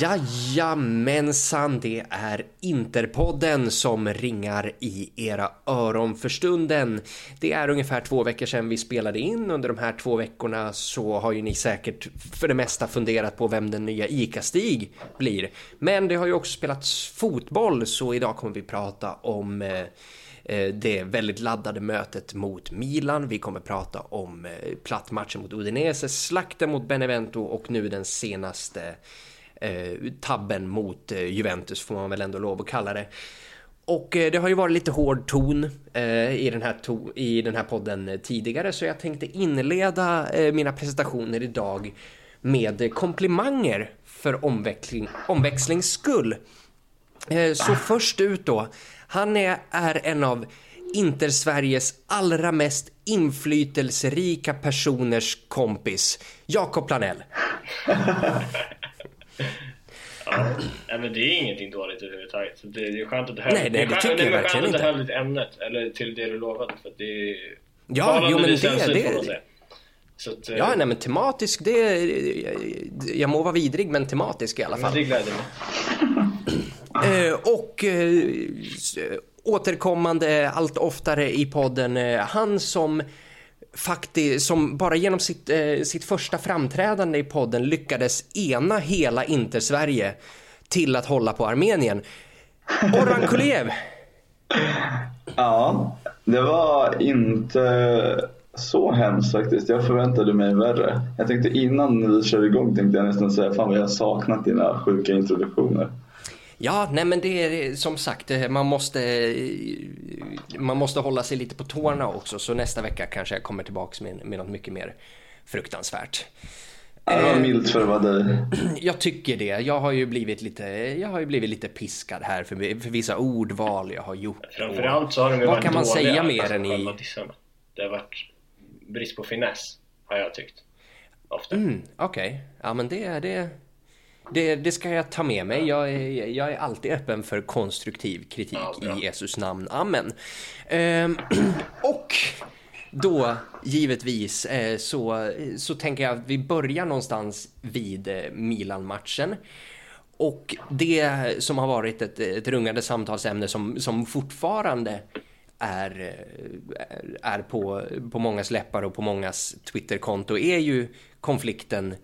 Jajamensan, det är Interpodden som ringar i era öron för stunden. Det är ungefär två veckor sedan vi spelade in. Under de här två veckorna så har ju ni säkert för det mesta funderat på vem den nya ICA-Stig blir. Men det har ju också spelats fotboll så idag kommer vi prata om eh, eh det väldigt laddade mötet mot Milan. Vi kommer prata om eh, plattmatchen mot Udinese, slakten mot Benevento och nu den senaste Eh, tabben mot eh, Juventus får man väl ändå lov att kalla det. Och eh, det har ju varit lite hård ton eh, i, den här to i den här podden tidigare så jag tänkte inleda eh, mina presentationer idag med komplimanger för omväxling, omväxlings skull. Eh, så först ut då, han är, är en av Intersveriges allra mest inflytelserika personers kompis, Jakob Planell. ja, men det är ingenting dåligt överhuvudtaget. Så det, det är skönt att du höll, nej, nej, det, det tycker jag verkligen inte. Det att du höll ämnet, eller till det du lovade. För det är ja, jo men det... det så att, ja, nej men tematisk, det... Jag må vara vidrig, men tematisk i alla fall. Men det gläder mig. eh, och eh, återkommande allt oftare i podden, eh, han som faktiskt, som bara genom sitt, eh, sitt första framträdande i podden lyckades ena hela Intersverige till att hålla på Armenien. Orhan Kulev! Ja, det var inte så hemskt faktiskt. Jag förväntade mig värre. Jag tänkte innan vi körde igång tänkte jag nästan säga fan vad jag har saknat dina sjuka introduktioner. Ja, nej men det är som sagt, eh, man måste, eh, man måste hålla sig lite på tårna också. Så nästa vecka kanske jag kommer tillbaka med, med något mycket mer fruktansvärt. Det var milt för vara dig. Jag tycker det. Jag har ju blivit lite, jag har ju blivit lite piskad här för, för vissa ordval jag har gjort. Framförallt så har de ju Vad varit kan man dåliga, säga mer än i... Det har varit brist på finess, har jag tyckt. Ofta. Mm, Okej, okay. ja men det, är det, det, det ska jag ta med mig. Jag är, jag är alltid öppen för konstruktiv kritik ja, i Jesus namn. Amen. Ehm, och då givetvis eh, så, så tänker jag att vi börjar någonstans vid eh, Milan-matchen. Och det som har varit ett, ett rungande samtalsämne som, som fortfarande är, eh, är på, på mångas läppar och på mångas Twitterkonto är ju konflikten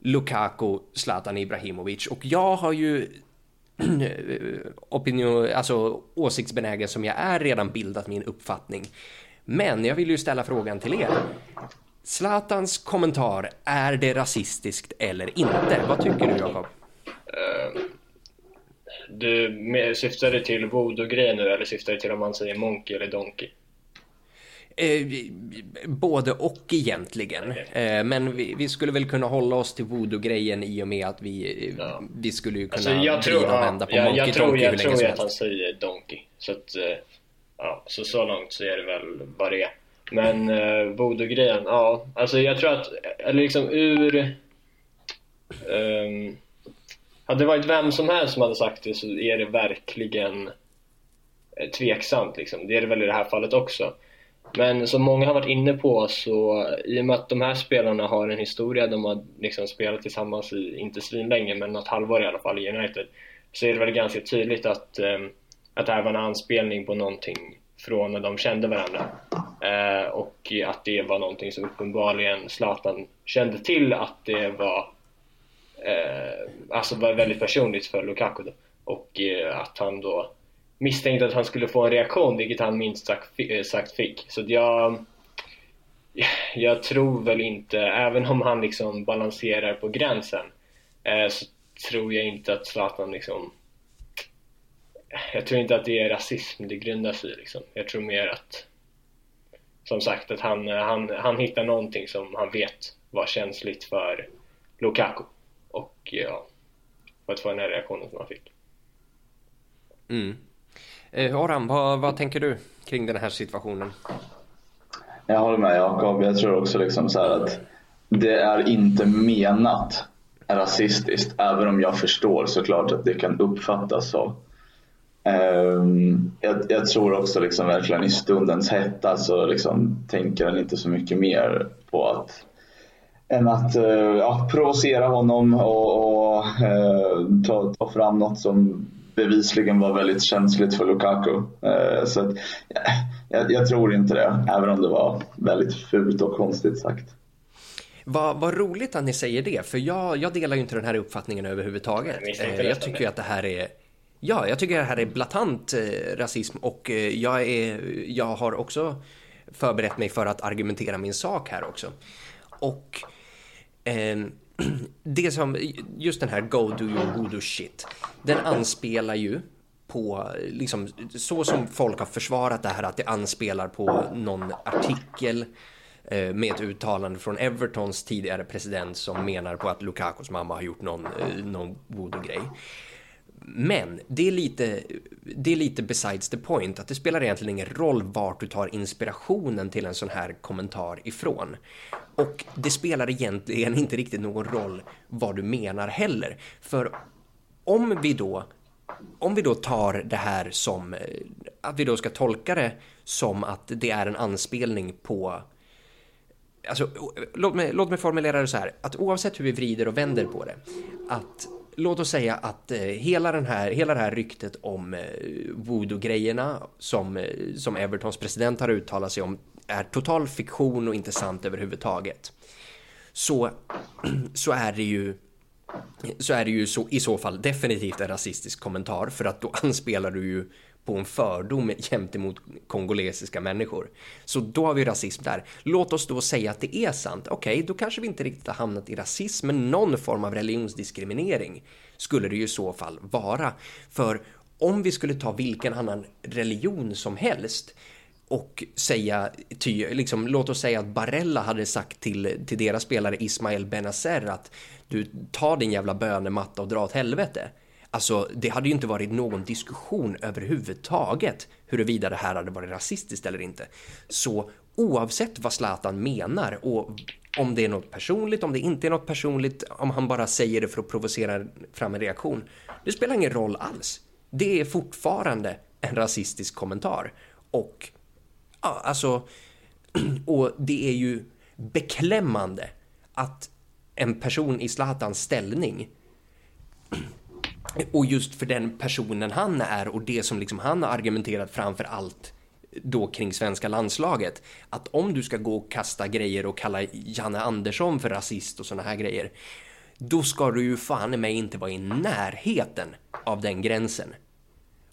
Lukaku, Zlatan Ibrahimovic. Och jag har ju opinion, alltså åsiktsbenägen som jag är redan bildat min uppfattning. Men jag vill ju ställa frågan till er. Zlatans kommentar, är det rasistiskt eller inte? Vad tycker du Jakob? Uh, du syftar du till voodoo-grejen nu eller syftar du till om man säger monkey eller donkey? Eh, både och egentligen. Eh, men vi, vi, skulle väl kunna hålla oss till voodoo-grejen i och med att vi, ja. vi skulle ju kunna alltså, jag tror, ja, vända på ja, Monkey jag tror, Donkey Jag tror att han säger Donkey. Så att, eh, ja, så, så långt så är det väl vad det är. Men eh, voodoo-grejen, ja. Alltså jag tror att, eller liksom ur... Um, hade det varit vem som helst som hade sagt det så är det verkligen eh, tveksamt liksom. Det är det väl i det här fallet också. Men som många har varit inne på så i och med att de här spelarna har en historia, de har liksom spelat tillsammans i, inte svinlänge, men något halvår i alla fall i United, så är det väl ganska tydligt att, eh, att det här var en anspelning på någonting från när de kände varandra. Eh, och att det var någonting som uppenbarligen Zlatan kände till att det var eh, alltså var väldigt personligt för Lukaku då. och eh, att han då misstänkte att han skulle få en reaktion, vilket han minst sagt eh, fick. Så jag, jag tror väl inte, även om han liksom balanserar på gränsen, eh, så tror jag inte att Zlatan liksom jag tror inte att det är rasism det grundar sig i liksom. Jag tror mer att som sagt att han, eh, han, han hittar någonting som han vet var känsligt för Lukaku och ja, för att få den här reaktionen som han fick. Mm. Eh, Aram, vad, vad tänker du kring den här situationen? Jag håller med Jakob. Jag tror också liksom så att det är inte menat rasistiskt, även om jag förstår såklart att det kan uppfattas så. Um, jag, jag, tror också liksom verkligen i stundens hetta så liksom tänker han inte så mycket mer på att än att eh, ja, provocera honom och, och eh, ta, ta fram något som bevisligen var väldigt känsligt för Lukaku. Så att, jag, jag, tror inte det, även om det var väldigt fult och konstigt sagt. Vad, vad roligt att ni säger det, för jag, jag delar ju inte den här uppfattningen överhuvudtaget. Jag, jag tycker ju att det här är Ja, jag tycker det här är blatant eh, rasism och eh, jag, är, jag har också förberett mig för att argumentera min sak här också. Och eh, det som, just den här Go Do Your Voodoo Shit, den anspelar ju på, liksom, så som folk har försvarat det här, att det anspelar på någon artikel eh, med ett uttalande från Evertons tidigare president som menar på att Lukakos mamma har gjort någon, eh, någon voodoo-grej. Men det är, lite, det är lite besides the point att det spelar egentligen ingen roll vart du tar inspirationen till en sån här kommentar ifrån. Och det spelar egentligen inte riktigt någon roll vad du menar heller. För om vi då om vi då tar det här som eh, att vi då ska tolka det som att det är en anspelning på Alltså, låt mig, låt mig formulera det så här, att oavsett hur vi vrider och vänder på det, att låt oss säga att eh, hela, den här, hela det här ryktet om eh, voodoo-grejerna som, eh, som Evertons president har uttalat sig om är total fiktion och inte sant överhuvudtaget. Så, så är det ju så är det ju så, i så fall definitivt en rasistisk kommentar för att då anspelar du ju på en fördom gentemot kongolesiska människor. Så då har vi rasism där. Låt oss då säga att det är sant. Okej, okay, då kanske vi inte riktigt har hamnat i rasism, men någon form av religionsdiskriminering skulle det ju i så fall vara. För om vi skulle ta vilken annan religion som helst och säga, ty, liksom, låt oss säga att Barella hade sagt till, till deras spelare Ismael Benazer att du tar din jävla bönematta och dra åt helvete. Alltså, det hade ju inte varit någon diskussion överhuvudtaget huruvida det här hade varit rasistiskt eller inte. Så oavsett vad Zlatan menar och om det är något personligt, om det inte är något personligt, om han bara säger det för att provocera fram en reaktion. Det spelar ingen roll alls. Det är fortfarande en rasistisk kommentar. Och, ja, alltså, och det är ju beklämmande att en person i Zlatans ställning och just för den personen han är och det som liksom han har argumenterat framför allt då kring svenska landslaget. Att om du ska gå och kasta grejer och kalla Janne Andersson för rasist och såna här grejer. Då ska du ju fan i mig inte vara i närheten av den gränsen.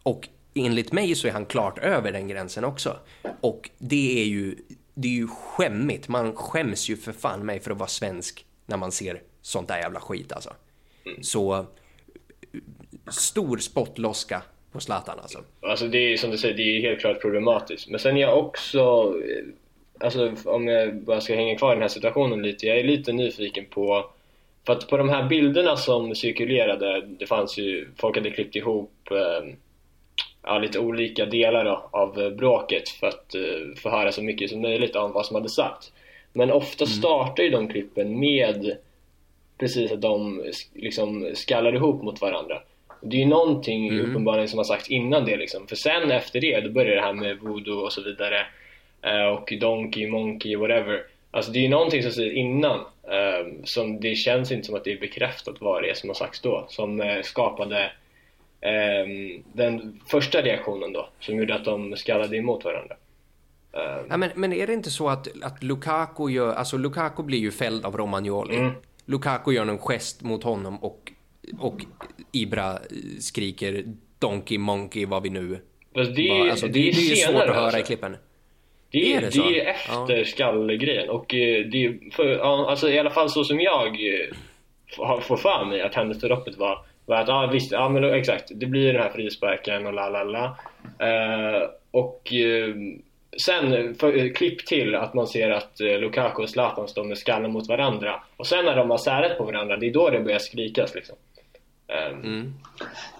Och enligt mig så är han klart över den gränsen också. Och det är ju, det är ju skämmigt. Man skäms ju för fan mig för att vara svensk när man ser sånt där jävla skit alltså. Så stor spottloska på Zlatan alltså. Alltså det är som du säger, det är helt klart problematiskt. Men sen är jag också, alltså om jag bara ska hänga kvar i den här situationen lite, jag är lite nyfiken på för att på de här bilderna som cirkulerade, det fanns ju, folk hade klippt ihop eh, ja, lite olika delar då, av bråket för att eh, få höra så mycket som möjligt om vad som hade sagts. Men ofta mm. startar ju de klippen med precis att de liksom skallar ihop mot varandra. Det är ju någonting mm. uppenbarligen som har sagts innan det liksom. För sen efter det, då börjar det här med voodoo och så vidare. Uh, och donkey, monkey, whatever. Alltså det är ju någonting som sägs innan. Uh, som det känns inte som att det är bekräftat vad det är som har sagts då. Som uh, skapade ehm, den första reaktionen då. Som gjorde att de skallade emot varandra. Ja, men, men är det inte så att, att Lukaku gör, alltså Lukaku blir ju fälld av Romagnoli. Mm. Lukaku gör en gest mot honom och, och Ibra skriker Donkey Monkey vad vi nu... Alltså det, är, alltså, det, det, är, är svårt att höra alltså. i klippen. Det är, är det, det är efter ja. skallgrejen och eh, det är för, alltså i alla fall så som jag eh, får för mig att händelseförloppet var, var att ja visst, ja men exakt, det blir den här frisparken och la la la. Uh, och uh, Sen för, klipp till att man ser att eh, Lukaku och Zlatan står med skallen mot varandra. Och sen när de har säret på varandra, det är då det börjar skrikas liksom. Um. Mm.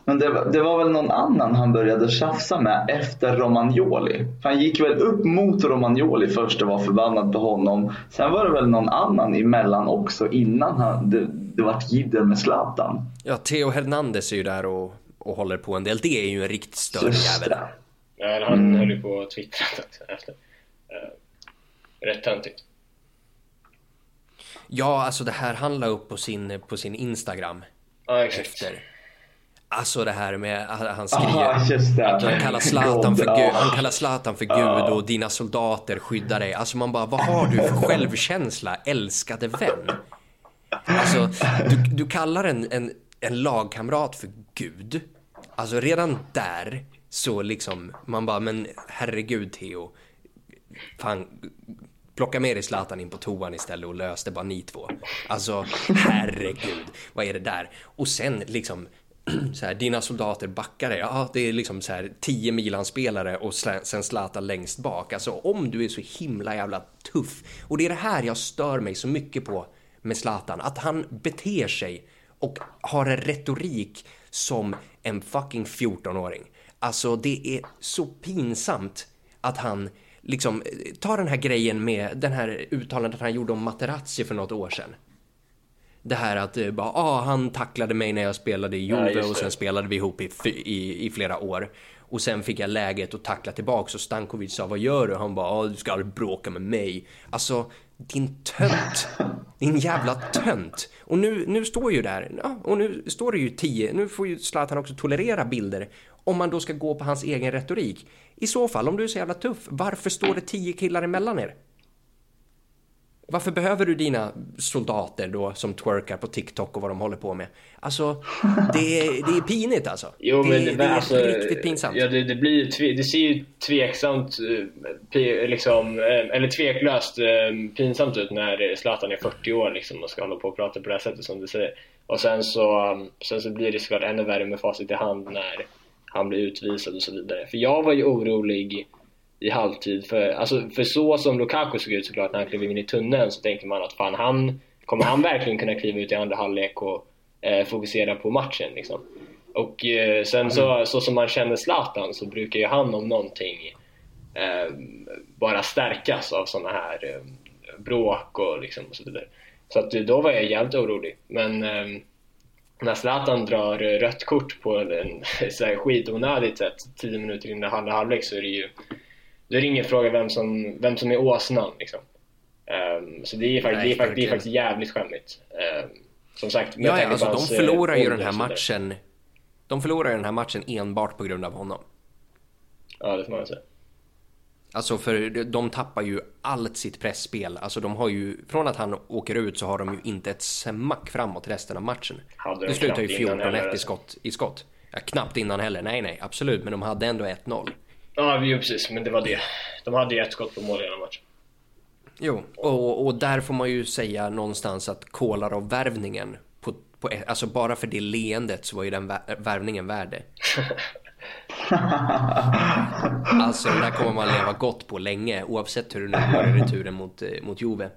Men det, det, var väl någon annan han började tjafsa med efter Romagnoli? Han gick väl upp mot Romagnoli först och var förbannad på honom. Sen var det väl någon annan emellan också innan han, det, det vart jidder med Zlatan. Ja, Theo Hernandez är ju där och, och håller på en del. Det är ju en riktigt större jävel. Ja, han mm. höll ju på att twittra efter. Uh, rätt töntigt. Ja, alltså det här han la upp på sin, på sin Instagram. Ja, exakt. Efter. Alltså det här med att han skriver att han kallar Zlatan för, Gud, han kallar Zlatan för Gud och dina soldater skyddar dig. Alltså man bara, vad har du för självkänsla, älskade vän? Alltså, du, du kallar en, en, en lagkamrat för Gud. Alltså redan där så liksom, man bara, men herregud Theo. Fan, plocka med dig Zlatan in på toan istället och lös det bara ni två. Alltså, herregud, vad är det där? Och sen liksom, så här, dina soldater backar dig. Ja, det är liksom så här 10 Milan-spelare och sen Zlatan längst bak. Alltså om du är så himla jävla tuff. Och det är det här jag stör mig så mycket på med Zlatan. Att han beter sig och har en retorik som en fucking 14-åring. Alltså det är så pinsamt att han liksom tar den här grejen med den här uttalandet han gjorde om Materazzi för något år sedan. Det här att eh, bara, ah, han tacklade mig när jag spelade i Juve ja, och sen spelade vi ihop i, i, i flera år. Och sen fick jag läget att tackla tillbaks och Stankovic sa vad gör du? Han bara ah, du ska aldrig bråka med mig. Alltså din tönt. Din jävla tönt. Och nu, nu står ju där, ja, och nu står det ju tio. Nu får ju Zlatan också tolerera bilder om man då ska gå på hans egen retorik. I så fall, om du är så jävla tuff, varför står det tio killar emellan er? Varför behöver du dina soldater då som twerkar på TikTok och vad de håller på med? Alltså, det är, det är pinigt alltså. Jo, det, men det, är alltså, riktigt pinsamt. Ja, det, det, blir tve, det ser ju tveksamt, eh, liksom, eh, eller tveklöst eh, pinsamt ut när Zlatan är 40 år liksom och ska hålla på och prata på det här sättet som du säger. Och sen så, sen så blir det såklart ännu värre med facit i hand när han blir utvisad och så vidare. För jag var ju orolig i halvtid. För, alltså, för så som Lukaku såg ut såklart när han klev in i tunneln så tänkte man att fan han, kommer han verkligen kunna kliva ut i andra halvlek och eh, fokusera på matchen liksom. Och eh, sen så, så som man känner Zlatan så brukar ju han om någonting eh, bara stärkas av sådana här eh, bråk och, liksom, och så vidare. Så att eh, då var jag jävligt orolig. Men eh, när Zlatan drar rött kort på en skitonödigt sätt 10 minuter innan andra halvlek så är det ju då är det ingen fråga vem som, vem som är åsnan liksom. Um, så det är, faktiskt, Nej, det, är faktiskt, det är faktiskt jävligt skämmigt. Um, som sagt, med ja, ja, alltså, de förlorar ju den här matchen. De förlorar ju den här matchen enbart på grund av honom. Ja, det får man säga. Alltså för de tappar ju allt sitt pressspel. Alltså de har ju, från att han åker ut så har de ju inte ett smack framåt resten av matchen. Det slutar ju 14-1 i skott, i skott. Ja, knappt innan heller, nej nej absolut, men de hade ändå 1-0. Ja, jo, precis. Men det var det. De hade ju ett skott på mål i matchen. Jo, och, och där får man ju säga någonstans att Kolarov-värvningen, på, på, alltså bara för det leendet så var ju den värvningen värd det. alltså det där kommer man leva gott på länge oavsett hur det nu går i returen mot, eh, mot Juve.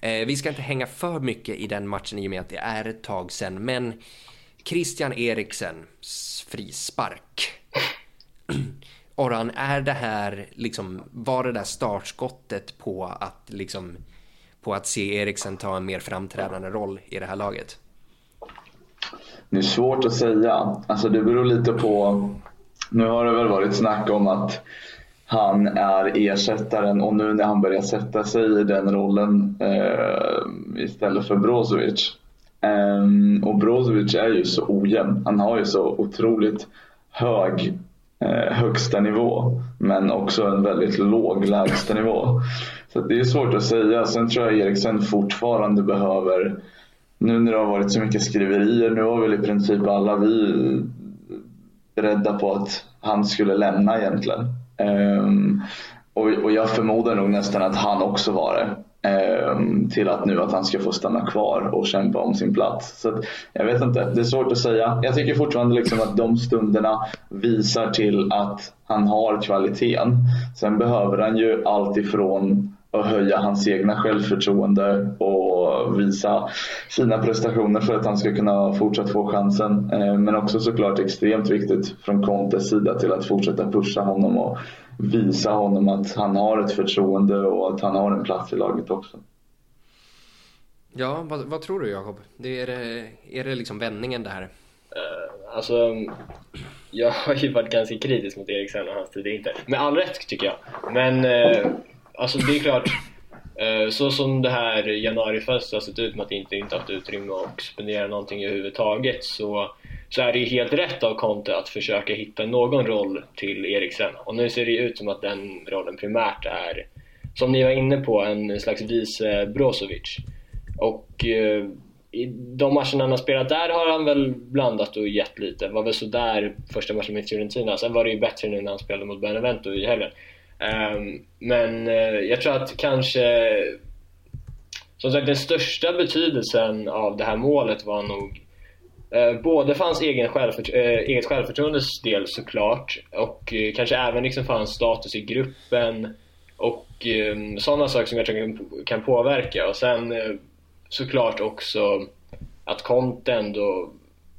Eh, vi ska inte hänga för mycket i den matchen i och med att det är ett tag sedan men Christian Eriksens frispark Orhan, är det här liksom, var det där startskottet på att liksom, på att se Eriksen ta en mer framträdande roll i det här laget? Det är svårt att säga. Alltså det beror lite på, nu har det väl varit snack om att han är ersättaren och nu när han börjar sätta sig i den rollen eh, istället för Brozovic. Eh, och Brozovic är ju så ojämn. Han har ju så otroligt hög Eh, högsta nivå men också en väldigt låg lägsta nivå. Så det är svårt att säga. Sen tror jag Eriksen fortfarande behöver, nu när det har varit så mycket skriverier, nu har väl i princip alla vi beredda på att han skulle lämna egentligen. Um, och, och jag förmodar nog nästan att han också var det. Um, till att nu att han ska få stanna kvar och kämpa om sin plats. Så jag vet inte, det är svårt att säga. Jag tycker fortfarande liksom att de stunderna visar till att han har kvaliteten. Sen behöver han ju allt ifrån att höja hans egna självförtroende och visa sina prestationer för att han ska kunna fortsätta få chansen. Ehm, men också såklart extremt viktigt från Contes sida till att fortsätta pusha honom och visa honom att han har ett förtroende och att han har en plats i laget också. Ja, vad, vad tror du Jakob? Det är, är det liksom vändningen det här? Uh, alltså, jag har ju varit ganska kritisk mot Eriksen och hans tid inte. Med all rätt tycker jag. Men alltså det är klart, eh, så som det här januarifönstret har sett ut med att inte inte haft utrymme att spendera någonting överhuvudtaget så, så är det ju helt rätt av Conte att försöka hitta någon roll till Eriksen och nu ser det ju ut som att den rollen primärt är som ni var inne på en slags vice Brozovic och eh, i de matcherna han har spelat där har han väl blandat och gett lite. var väl sådär första matchen mot Fiorentina. Sen var det ju bättre nu när han spelade mot Benevento i helgen. Ehm, men eh, jag tror att kanske som sagt den största betydelsen av det här målet var nog eh, både för hans egen självfört eh, eget självförtroendes del såklart och kanske även liksom för hans status i gruppen och ehm, sådana saker som jag tror kan, kan påverka. Och sen såklart också att Conte ändå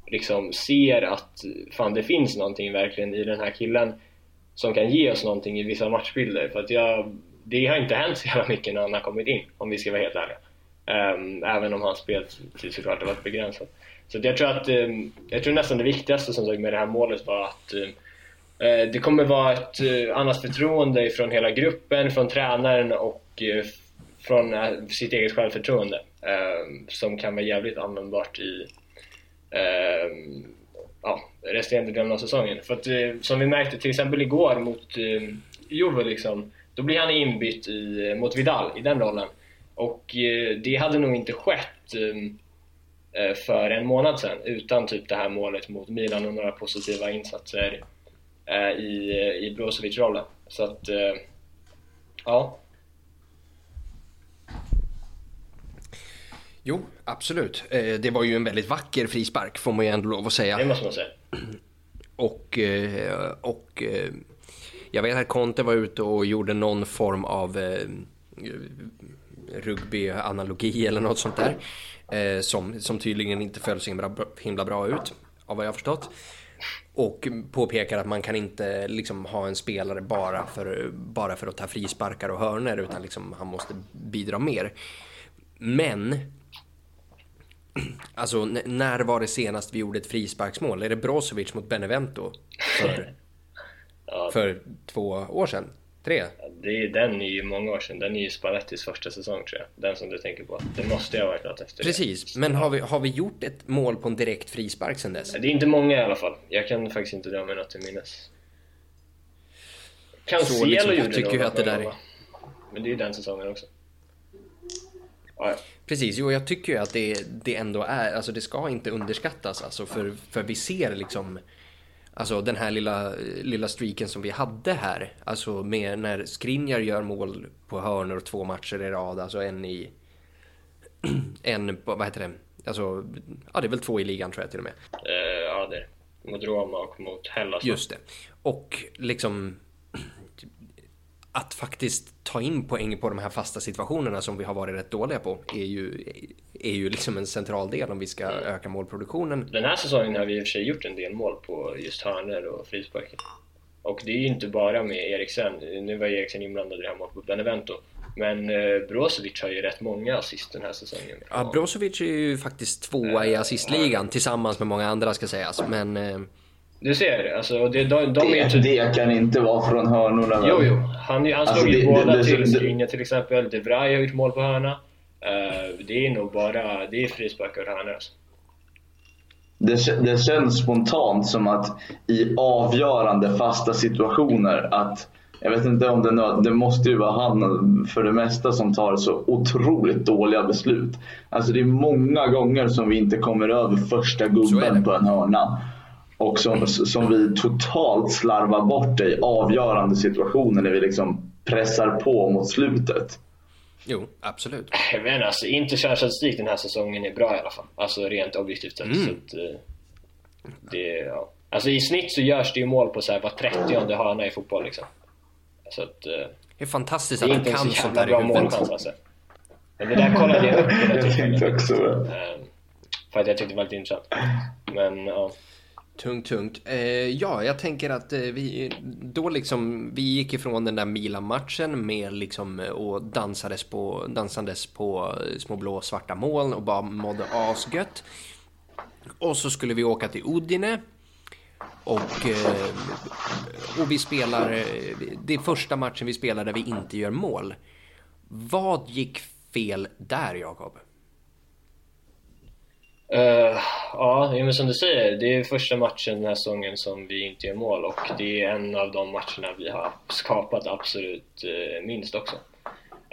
liksom ser att fan det finns någonting verkligen i den här killen som kan ge oss någonting i vissa matchbilder. För att jag, det har inte hänt så jävla mycket när han har kommit in om vi ska vara helt ärliga. Um, även om hans speltid såklart har varit begränsad så jag tror att um, jag tror nästan det viktigaste som sagt med det här målet var att um, det kommer vara ett uh, annat förtroende från hela gruppen, från tränaren och uh, från uh, sitt eget självförtroende som kan vara jävligt användbart i ja, resterande delen av säsongen. För att eh, som vi märkte till exempel igår mot eh, Juve liksom, då blir han inbytt i, eh, mot Vidal i den rollen. Och eh, det hade nog inte skett eh, eh, för en månad sedan utan typ det här målet mot Milan och några positiva insatser eh, i, eh, i Brozovic-rollen. Så att, eh, ja. Jo, absolut. Eh, det var ju en väldigt vacker frispark får man ju ändå lov att säga. Det måste man säga. Och, eh, och eh, jag vet att Conte var ute och gjorde någon form av rugby-analogi eller något sånt där. Som, som tydligen inte föll så himla, himla bra ut, av vad jag har förstått. Och påpekar att man kan inte liksom ha en spelare bara för, bara för att ta frisparkar och hörner utan liksom han måste bidra mer. Men Alltså när var det senast vi gjorde ett frisparksmål? Är det Brozovic mot Benevento? För, ja. för två år sedan? Tre? Det är, den är ju många år sedan. Den är ju Spallettis första säsong tror jag. Den som du tänker på. Det måste jag ha varit något efter Precis, det. men har vi, har vi gjort ett mål på en direkt frispark sedan dess? Det är inte många i alla fall. Jag kan faktiskt inte dra mig något till minnes. Cancelo liksom, gjorde tycker det att det där är... Men det är ju den säsongen också. Ja, Precis, jo jag tycker ju att det, det ändå är, alltså det ska inte underskattas alltså för, för vi ser liksom Alltså den här lilla, lilla streaken som vi hade här, alltså med när Skriniar gör mål på hörnor två matcher i rad, alltså en i... En på, vad heter det? Alltså, ja det är väl två i ligan tror jag till och med. Uh, ja det Mot Roma och mot Hellas. Just det. Och liksom att faktiskt ta in poäng på de här fasta situationerna som vi har varit rätt dåliga på är ju, är ju liksom en central del om vi ska mm. öka målproduktionen. Den här säsongen har vi i och för sig gjort en del mål på just hörnor och frisparkar. Och det är ju inte bara med Eriksen, nu var Eriksen inblandad i det här målet på Benevento. Men eh, Brozovic har ju rätt många assist den här säsongen. Ja, Brozovic är ju faktiskt tvåa i assistligan tillsammans med många andra ska sägas. Men eh, du ser, alltså det, de, de det, är typ... det kan inte vara från hörnorna. Jo, jo. Han, han alltså, slog ju båda det, till Skriniar till exempel. De Vrij har gjort mål på hörna. Uh, det är nog bara det är frisparkar och hörnor. Alltså. Det, det känns spontant som att i avgörande fasta situationer att jag vet inte om det, det måste ju vara han för det mesta som tar så otroligt dåliga beslut. Alltså det är många gånger som vi inte kommer över första gubben på en hörna och som, som vi totalt slarvar bort i avgörande situationer när vi liksom pressar på mot slutet. Jo, absolut. Jag inte, alltså interkänsstatistik den här säsongen är bra i alla fall. Alltså rent objektivt sett. Mm. Så att, eh, det, ja. Alltså i snitt så görs det ju mål på så här var 30 hörna i fotboll liksom. Så att, eh, det är fantastiskt att han kan sånt där i huvudet. Alltså. Men det där kollade jag upp Jag tänkte också det. Ehm, för att jag tyckte det var lite intressant. Men ja. Tungt, tungt. Eh, ja, jag tänker att eh, vi då liksom, vi gick ifrån den där Milan-matchen med liksom eh, och dansades på, dansandes på eh, små blå svarta moln och bara mådde asgött. Och så skulle vi åka till Udine. Och, eh, och vi spelar, eh, det är första matchen vi spelar där vi inte gör mål. Vad gick fel där, Jakob? Uh, ja, men som du säger, det är första matchen den här säsongen som vi inte gör mål och det är en av de matcherna vi har skapat absolut uh, minst också.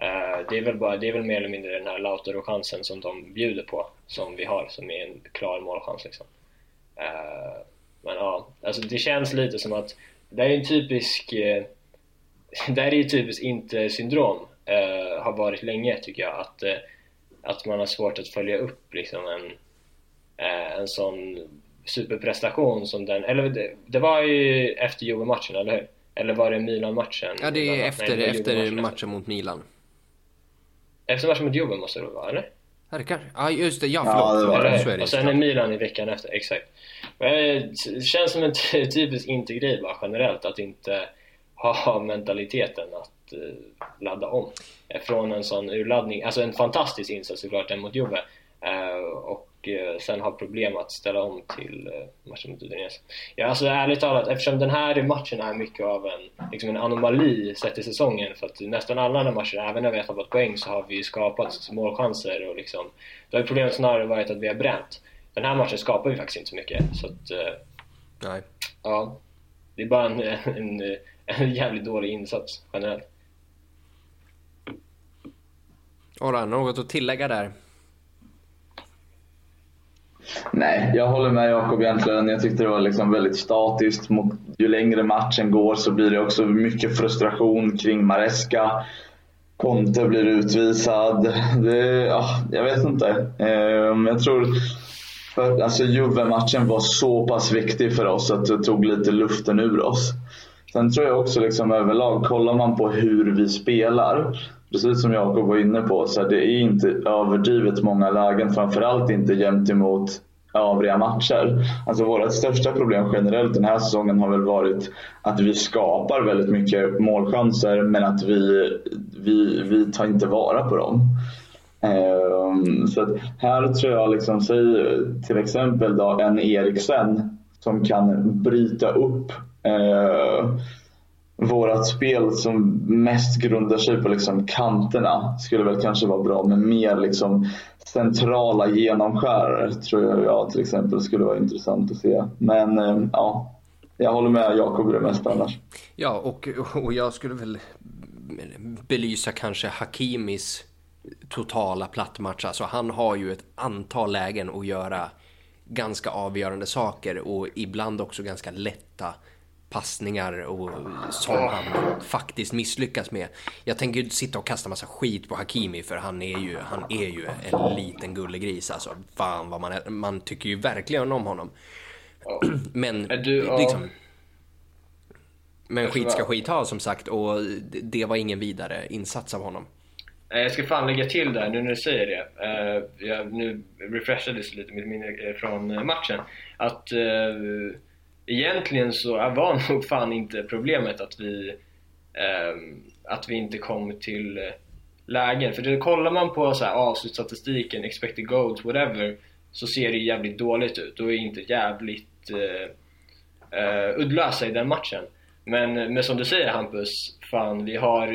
Uh, det, är väl bara, det är väl mer eller mindre den här Lautaro-chansen som de bjuder på, som vi har, som är en klar målchans liksom. men ja, alltså det känns lite som att det är en typisk... det här är ju typiskt inte-syndrom, har varit länge tycker jag, att, att man har svårt att följa upp liksom en en sån superprestation som den, eller det, det var ju efter Juve-matchen, eller hur? Eller var det Milan-matchen? Ja, det är efter, Nej, efter matchen, matchen mot Milan. Efter matchen mot Juve måste det vara, eller? Ja, det kanske... Ja, just det. Ja, förlåt. Ja, det var Så är det. Och sen är Milan i veckan efter, exakt. Men det känns som en typisk inte bara generellt, att inte ha mentaliteten att uh, ladda om. Från en sån urladdning, alltså en fantastisk insats såklart, den mot Juve. Uh, och Eh, sen har problem att ställa om till eh, matchen mot Udinese. Ja, alltså ärligt talat, eftersom den här matchen är mycket av en, liksom en anomali sett i säsongen för att nästan alla andra matcher, även när vi har tappat poäng, så har vi skapat målchanser och liksom, då har problemet snarare varit att vi har bränt. Den här matchen skapar vi faktiskt inte så mycket, så att... Eh, Nej. Ja. Det är bara en, en, en jävligt dålig insats generellt. Ora, något att tillägga där? Nej, jag håller med Jakob egentligen. Jag tyckte det var liksom väldigt statiskt. Ju längre matchen går så blir det också mycket frustration kring Maresca. Conte blir utvisad. Det, ja, jag vet inte. Ehm, jag tror för, alltså Juve-matchen var så pass viktig för oss att det tog lite luften ur oss. Sen tror jag också liksom överlag, kollar man på hur vi spelar, precis som Jakob var inne på, så det är inte överdrivet många lägen. Framförallt inte jämt emot övriga matcher. Alltså vårt största problem generellt den här säsongen har väl varit att vi skapar väldigt mycket målchanser men att vi, vi, vi tar inte vara på dem. Ehm, så så här tror jag, liksom, säg till exempel då en Eriksen som kan bryta upp eh, vårat spel som mest grundar sig på liksom kanterna skulle väl kanske vara bra med mer liksom centrala genomskärare tror jag till exempel skulle vara intressant att se. Men eh, ja, jag håller med Jakob i det mesta annars. Ja, och, och jag skulle väl belysa kanske Hakimis totala plattmatch. Alltså han har ju ett antal lägen att göra ganska avgörande saker och ibland också ganska lätta passningar och som han faktiskt misslyckas med. Jag tänker ju sitta och kasta massa skit på Hakimi för han är ju, han är ju en liten gullegris alltså. Fan vad man, är, man tycker ju verkligen om honom. Men du, liksom... Men skit ska skit ha som sagt och det var ingen vidare insats av honom. Jag ska fan lägga till där nu när du säger det. Eh, jag nu refreshades lite mitt minne eh, från matchen. Att eh, egentligen så var nog fan inte problemet att vi eh, att vi inte kom till lägen. För det, kollar man på så här avslutsstatistiken, expected goals, whatever så ser det jävligt dåligt ut Då är inte jävligt eh, eh, uddlösa i den matchen. Men, men som du säger Hampus, fan vi har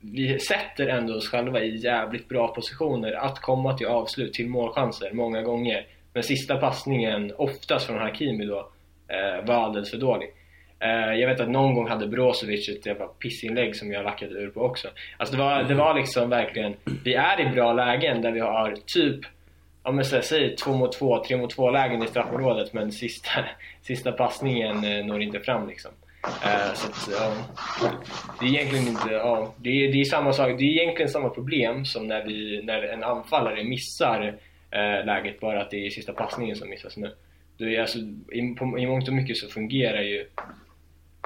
vi sätter ändå oss själva i jävligt bra positioner att komma till avslut, till målchanser många gånger. Men sista passningen, oftast från Hakimi då, eh, var alldeles för dålig. Eh, jag vet att någon gång hade Brozovic ett jävla pissinlägg som jag lackade ur på också. Alltså det var, det var liksom verkligen, vi är i bra lägen där vi har typ Ja men så, säg 2 mot 2, 3 mot 2 lägen i straffområdet men sista, sista passningen eh, når inte fram liksom. Uh, så att, ja, det är egentligen inte, ja, det är, det är samma sak, det är egentligen samma problem som när, vi, när en anfallare missar uh, läget bara att det är sista passningen som missas nu det är alltså, i, på, I mångt och mycket så fungerar ju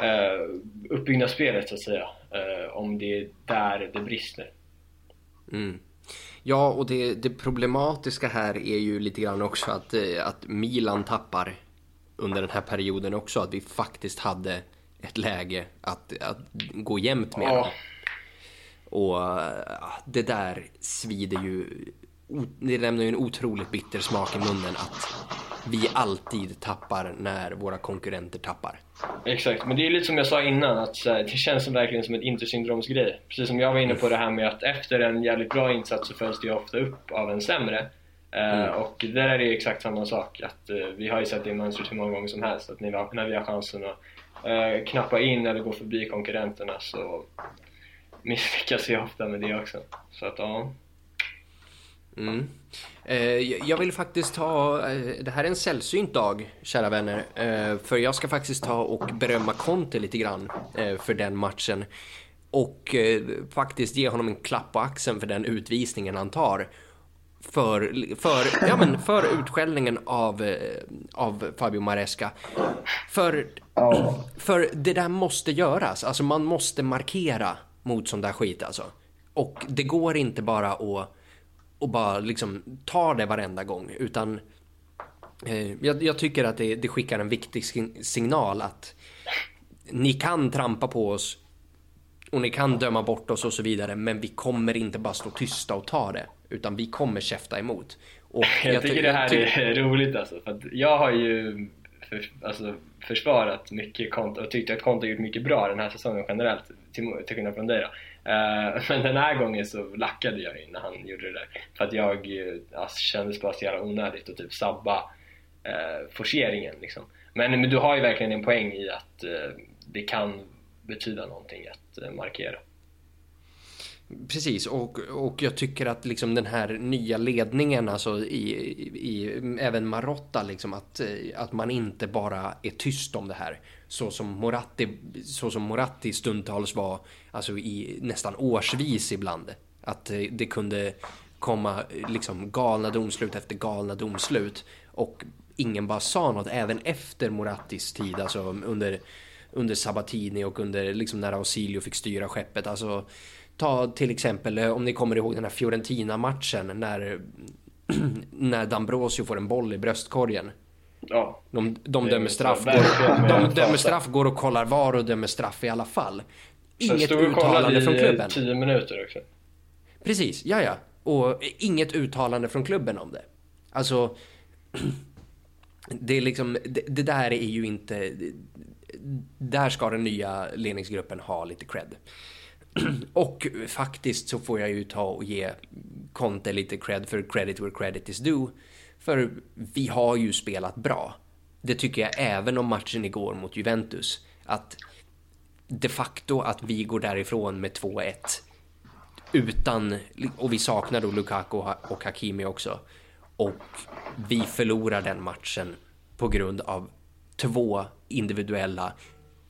eh, uppbyggnadsspelet så att säga. Eh, om det är där det brister. Mm. Ja, och det, det, problematiska här är ju lite grann också att, eh, att Milan tappar under den här perioden också. Att vi faktiskt hade ett läge att, att gå jämnt med. Ja. Och det där svider ju... Det lämnar ju en otroligt bitter smak i munnen att vi alltid tappar när våra konkurrenter tappar. Exakt, men det är lite som jag sa innan att här, det känns som verkligen som en intersyndromsgrej. Precis som jag var inne på det här med att efter en jävligt bra insats så följs det ju ofta upp av en sämre. Eh, mm. och där är det exakt samma sak. Att, uh, vi har ju sett det mönstret hur många gånger som helst att när vi, när vi har chansen att uh, knappa in eller gå förbi konkurrenterna så misslyckas vi ofta med det också. Så att ja. Mm. Eh, jag vill faktiskt ta, eh, det här är en sällsynt dag, kära vänner. Eh, för jag ska faktiskt ta och berömma Conte lite grann för den matchen. Och faktiskt ge honom en klapp på axeln för den utvisningen han tar. För, för, ja, men för utskällningen av, av Fabio Maresca. För, för det där måste göras. Alltså man måste markera mot sån där skit alltså. Och det går inte bara att och bara liksom tar det varenda gång utan eh, jag, jag, tycker att det, det, skickar en viktig signal att ni kan trampa på oss och ni kan döma bort oss och så vidare men vi kommer inte bara stå tysta och ta det utan vi kommer käfta emot. Och jag, jag tycker det här är roligt alltså för jag har ju för, alltså, försvarat mycket Konto och tyckte att Konto gjort mycket bra den här säsongen generellt till, till skillnad från dig då. Uh, men den här gången så lackade jag ju när han gjorde det där för att jag eh, alltså, kändes bara så jävla onödigt att typ sabba uh, forceringen liksom. Men, men du har ju verkligen en poäng i att uh, det kan betyda någonting att markera. Precis, och, och jag tycker att liksom den här nya ledningen, alltså i, i, även Marotta, liksom att, att man inte bara är tyst om det här. Så som Moratti, så som Moratti stundtals var, alltså i nästan årsvis ibland. Att eh, det kunde komma eh, liksom galna domslut efter galna domslut. Och ingen bara sa något, även efter Morattis tid, alltså under, under Sabatini och under liksom när Ausilio fick styra skeppet. Alltså Ta till exempel eh, om ni kommer ihåg den här Fiorentina-matchen när, när Dambrosio får en boll i bröstkorgen. Ja. De, de dömer straff. Går, de dömer straff, går och kollar var och dömer straff i alla fall. Inget uttalande från klubben. i 10 minuter också. Precis, ja ja. Och inget uttalande från klubben om det. Alltså, det är liksom, det, det där är ju inte... Där ska den nya ledningsgruppen ha lite cred. Och faktiskt så får jag ju ta och ge Conte lite cred för credit where credit is due. För vi har ju spelat bra. Det tycker jag även om matchen igår mot Juventus. Att de facto att vi går därifrån med 2-1 utan, och vi saknar då Lukaku och Hakimi också. Och vi förlorar den matchen på grund av två individuella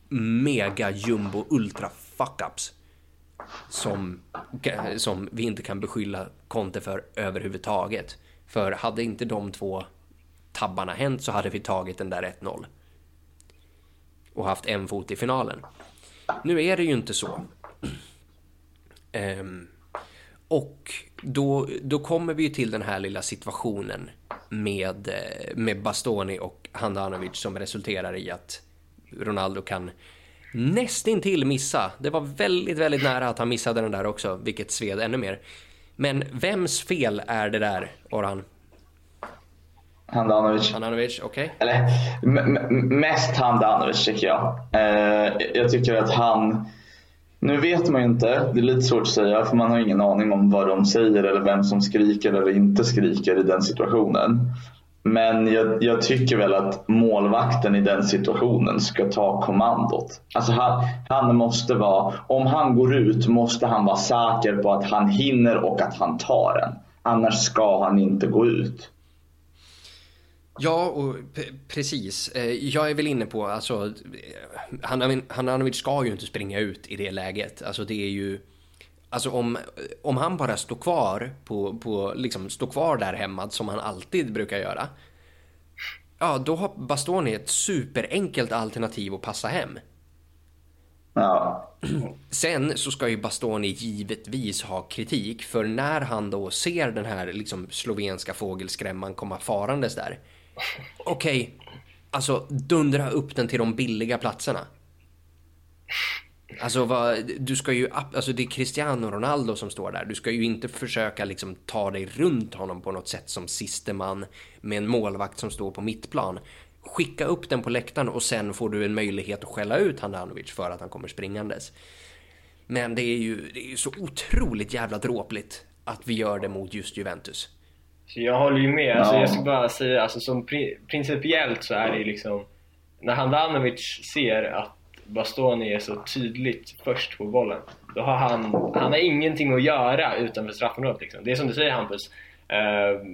mega jumbo ultra fuck-ups som, som vi inte kan beskylla Conte för överhuvudtaget. För hade inte de två tabbarna hänt så hade vi tagit den där 1-0. Och haft en fot i finalen. Nu är det ju inte så. Um, och då, då kommer vi ju till den här lilla situationen med, eh, med Bastoni och Handanovic som resulterar i att Ronaldo kan nästintill missa. Det var väldigt, väldigt nära att han missade den där också, vilket sved ännu mer. Men vems fel är det där, Orhan? Handanovic. Handanovic, okej. Okay. Eller mest Handanovic tycker jag. Eh, jag tycker att han... Nu vet man ju inte, det är lite svårt att säga för man har ingen aning om vad de säger eller vem som skriker eller inte skriker i den situationen. Men jag, jag, tycker väl att målvakten i den situationen ska ta kommandot. Alltså han, han, måste vara, om han går ut måste han vara säker på att han hinner och att han tar den. Annars ska han inte gå ut. Ja, och precis. Eh, jag är väl inne på, alltså, eh, Handanovic ska ju inte springa ut i det läget. Alltså det är ju Alltså om, om han bara står kvar på, på liksom står kvar där hemma som han alltid brukar göra. Ja, då har Bastoni ett superenkelt alternativ att passa hem. Ja. Sen så ska ju Bastoni givetvis ha kritik för när han då ser den här liksom slovenska fågelskrämman komma farandes där. Okej, okay, alltså dundra upp den till de billiga platserna. Alltså, vad, du ska ju, alltså det är Cristiano Ronaldo som står där. Du ska ju inte försöka liksom ta dig runt honom på något sätt som siste man med en målvakt som står på mittplan. Skicka upp den på läktaren och sen får du en möjlighet att skälla ut Handanovic för att han kommer springandes. Men det är ju, det är ju så otroligt jävla dråpligt att vi gör det mot just Juventus. Så jag håller ju med. Alltså, jag ska bara säga, alltså, som principiellt så är det liksom när Handanovic ser att Bastoni är så tydligt först på bollen då har han, han har ingenting att göra utanför straffområdet liksom. Det är som du säger Hampus uh,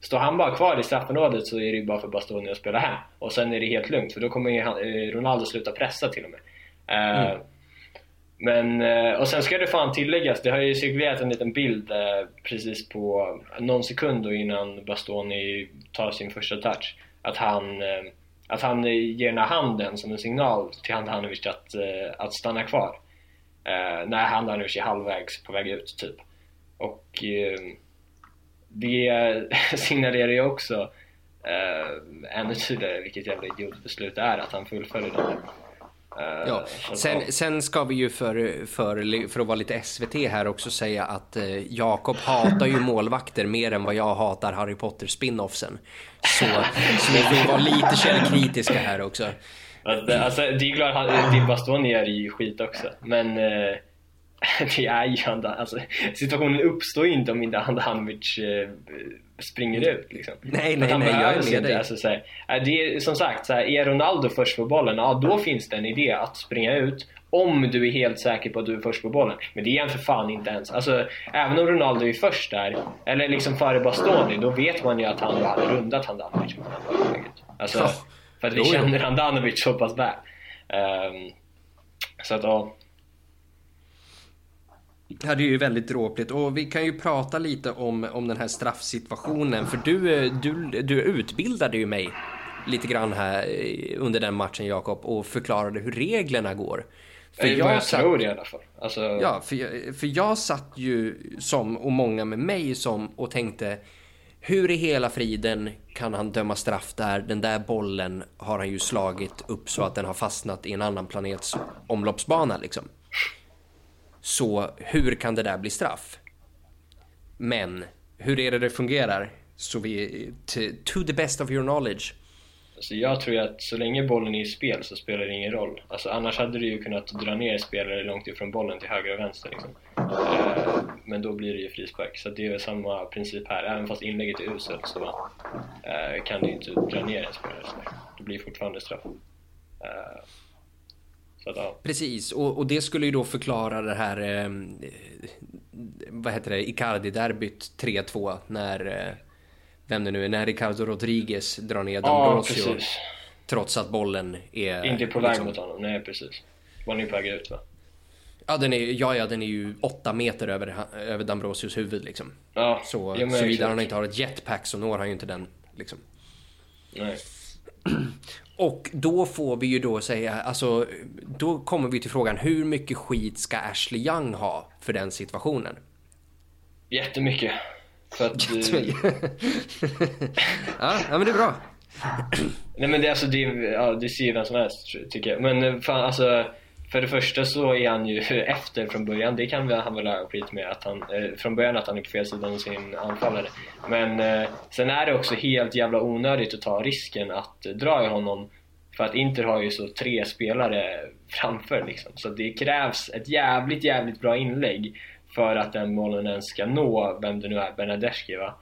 Står han bara kvar i straffområdet så är det ju bara för Bastoni att spela hem och sen är det helt lugnt för då kommer ju eh, Ronaldo sluta pressa till och med uh, mm. Men, uh, och sen ska det fan tilläggas, det har ju cirkulerat en liten bild precis på någon sekund innan Bastoni tar sin första touch att han att han ger den här handen som en signal till Handanovic att, eh, att stanna kvar. Eh, när Handanovic är halvvägs på väg ut, typ. Och eh, det signalerar ju också eh, ännu tydligare vilket jävla idiotbeslut det är att han fullföljer det. Uh, ja. Sen, sen, ska vi ju för, för, för att vara lite SVT här också säga att uh, Jakob hatar ju målvakter mer än vad jag hatar Harry Potter spinoffsen. Så, så vi får vara lite källkritiska här också. Alltså, det är klart, din Bastoni är ju skit också. Men uh, det är ju alltså, situationen uppstår ju inte om inte Handanovic springer ut liksom. Nej, nej, nej, jag är med dig. Alltså, så här, det är, som sagt, så här, är Ronaldo först på bollen, ja då finns det en idé att springa ut om du är helt säker på att du är först på bollen. Men det är han för fan inte ens. Alltså, även om Ronaldo är först där, eller liksom före Bastoni, då vet man ju att han hade rundat Handanovic. Alltså, för att vi känner Handanovic så pass väl. Um, så att ja, Ja, det är ju väldigt dråpligt och vi kan ju prata lite om, om den här straffsituationen för du, du, du utbildade ju mig lite grann här under den matchen Jakob och förklarade hur reglerna går. För jag, jag satt, tror det i alla fall. Alltså... Ja, för jag, för jag satt ju som, och många med mig som, och tänkte hur i hela friden kan han döma straff där? Den där bollen har han ju slagit upp så att den har fastnat i en annan planets omloppsbana liksom. Så hur kan det där bli straff? Men hur är det det fungerar? Så vi, to the best of your knowledge. Alltså jag tror att så länge bollen är i spel så spelar det ingen roll. Alltså annars hade du ju kunnat dra ner spelare långt ifrån bollen till höger och vänster liksom. Eh, men då blir det ju frispark. Så det är samma princip här. Även fast inlägget är uselt så eh, kan du inte dra ner en spelare. Det blir fortfarande straff. Eh, att, ja. Precis, och, och, det skulle ju då förklara det här, eh, vad heter det, Icardi-derbyt 3-2 när, eh, vem det nu är, när Ricardo Rodriguez drar ner D'Ambrosio. Ja, trots att bollen är... Inte på väg liksom, mot honom, nej precis. Var ni på väg ut va? Ja, den är, ja, ja, den är ju åtta meter över, över D'Ambrosios huvud liksom. Ja, så såvida han inte har ett jetpack så når han ju inte den liksom. Nej. Och då får vi ju då säga, alltså då kommer vi till frågan hur mycket skit ska Ashley Young ha för den situationen? Jättemycket. För att, Jättemycket. ja, ja, men det är bra. Nej men det, alltså, det, ja, det ser ju vem som helst tycker jag. Men fan alltså för det första så är han ju efter från början, det kan han väl ha skit med att han, eh, från början att han är på fel sida av sin anfallare. Men eh, sen är det också helt jävla onödigt att ta risken att dra i honom för att Inter har ju så tre spelare framför liksom. Så det krävs ett jävligt, jävligt bra inlägg för att den bollen ens ska nå vem det nu är, Bernadeschi va?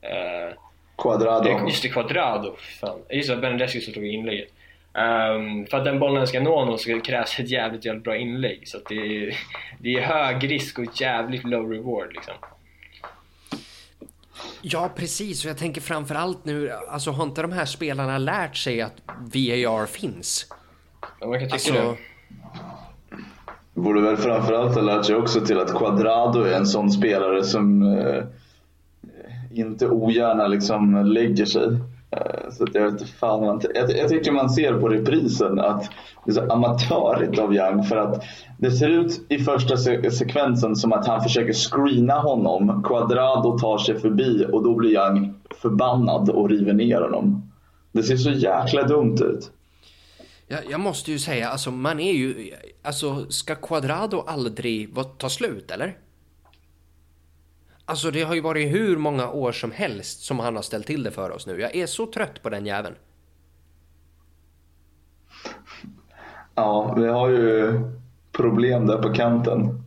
Eh, Quadrado. Just det, Quadrado. Fan. Just det, Bernadeschi som tog inlägget. Um, för att den bollen ska nå någon så krävs ett jävligt, jävligt bra inlägg. Så det är, det är hög risk och jävligt low reward liksom. Ja, precis. Och jag tänker framförallt nu, alltså har inte de här spelarna lärt sig att VAR finns? Ja, man kan tycka alltså... det. Borde väl framförallt ha lärt sig också till att Quadrado är en sån spelare som eh, inte ogärna liksom lägger sig. Eh, så jag vet fan, jag, jag tycker man ser på reprisen att det är så amatörigt av Young för att det ser ut i första sekvensen som att han försöker screena honom. Quadrado tar sig förbi och då blir Young förbannad och river ner honom. Det ser så jäkla dumt ut. Jag, jag, måste ju säga, alltså man är ju... Alltså, ska Quadrado aldrig ta slut, eller? Alltså det har ju varit hur många år som helst som han har ställt till det för oss nu. Jag är så trött på den jäveln. Ja, vi har ju problem där på kanten.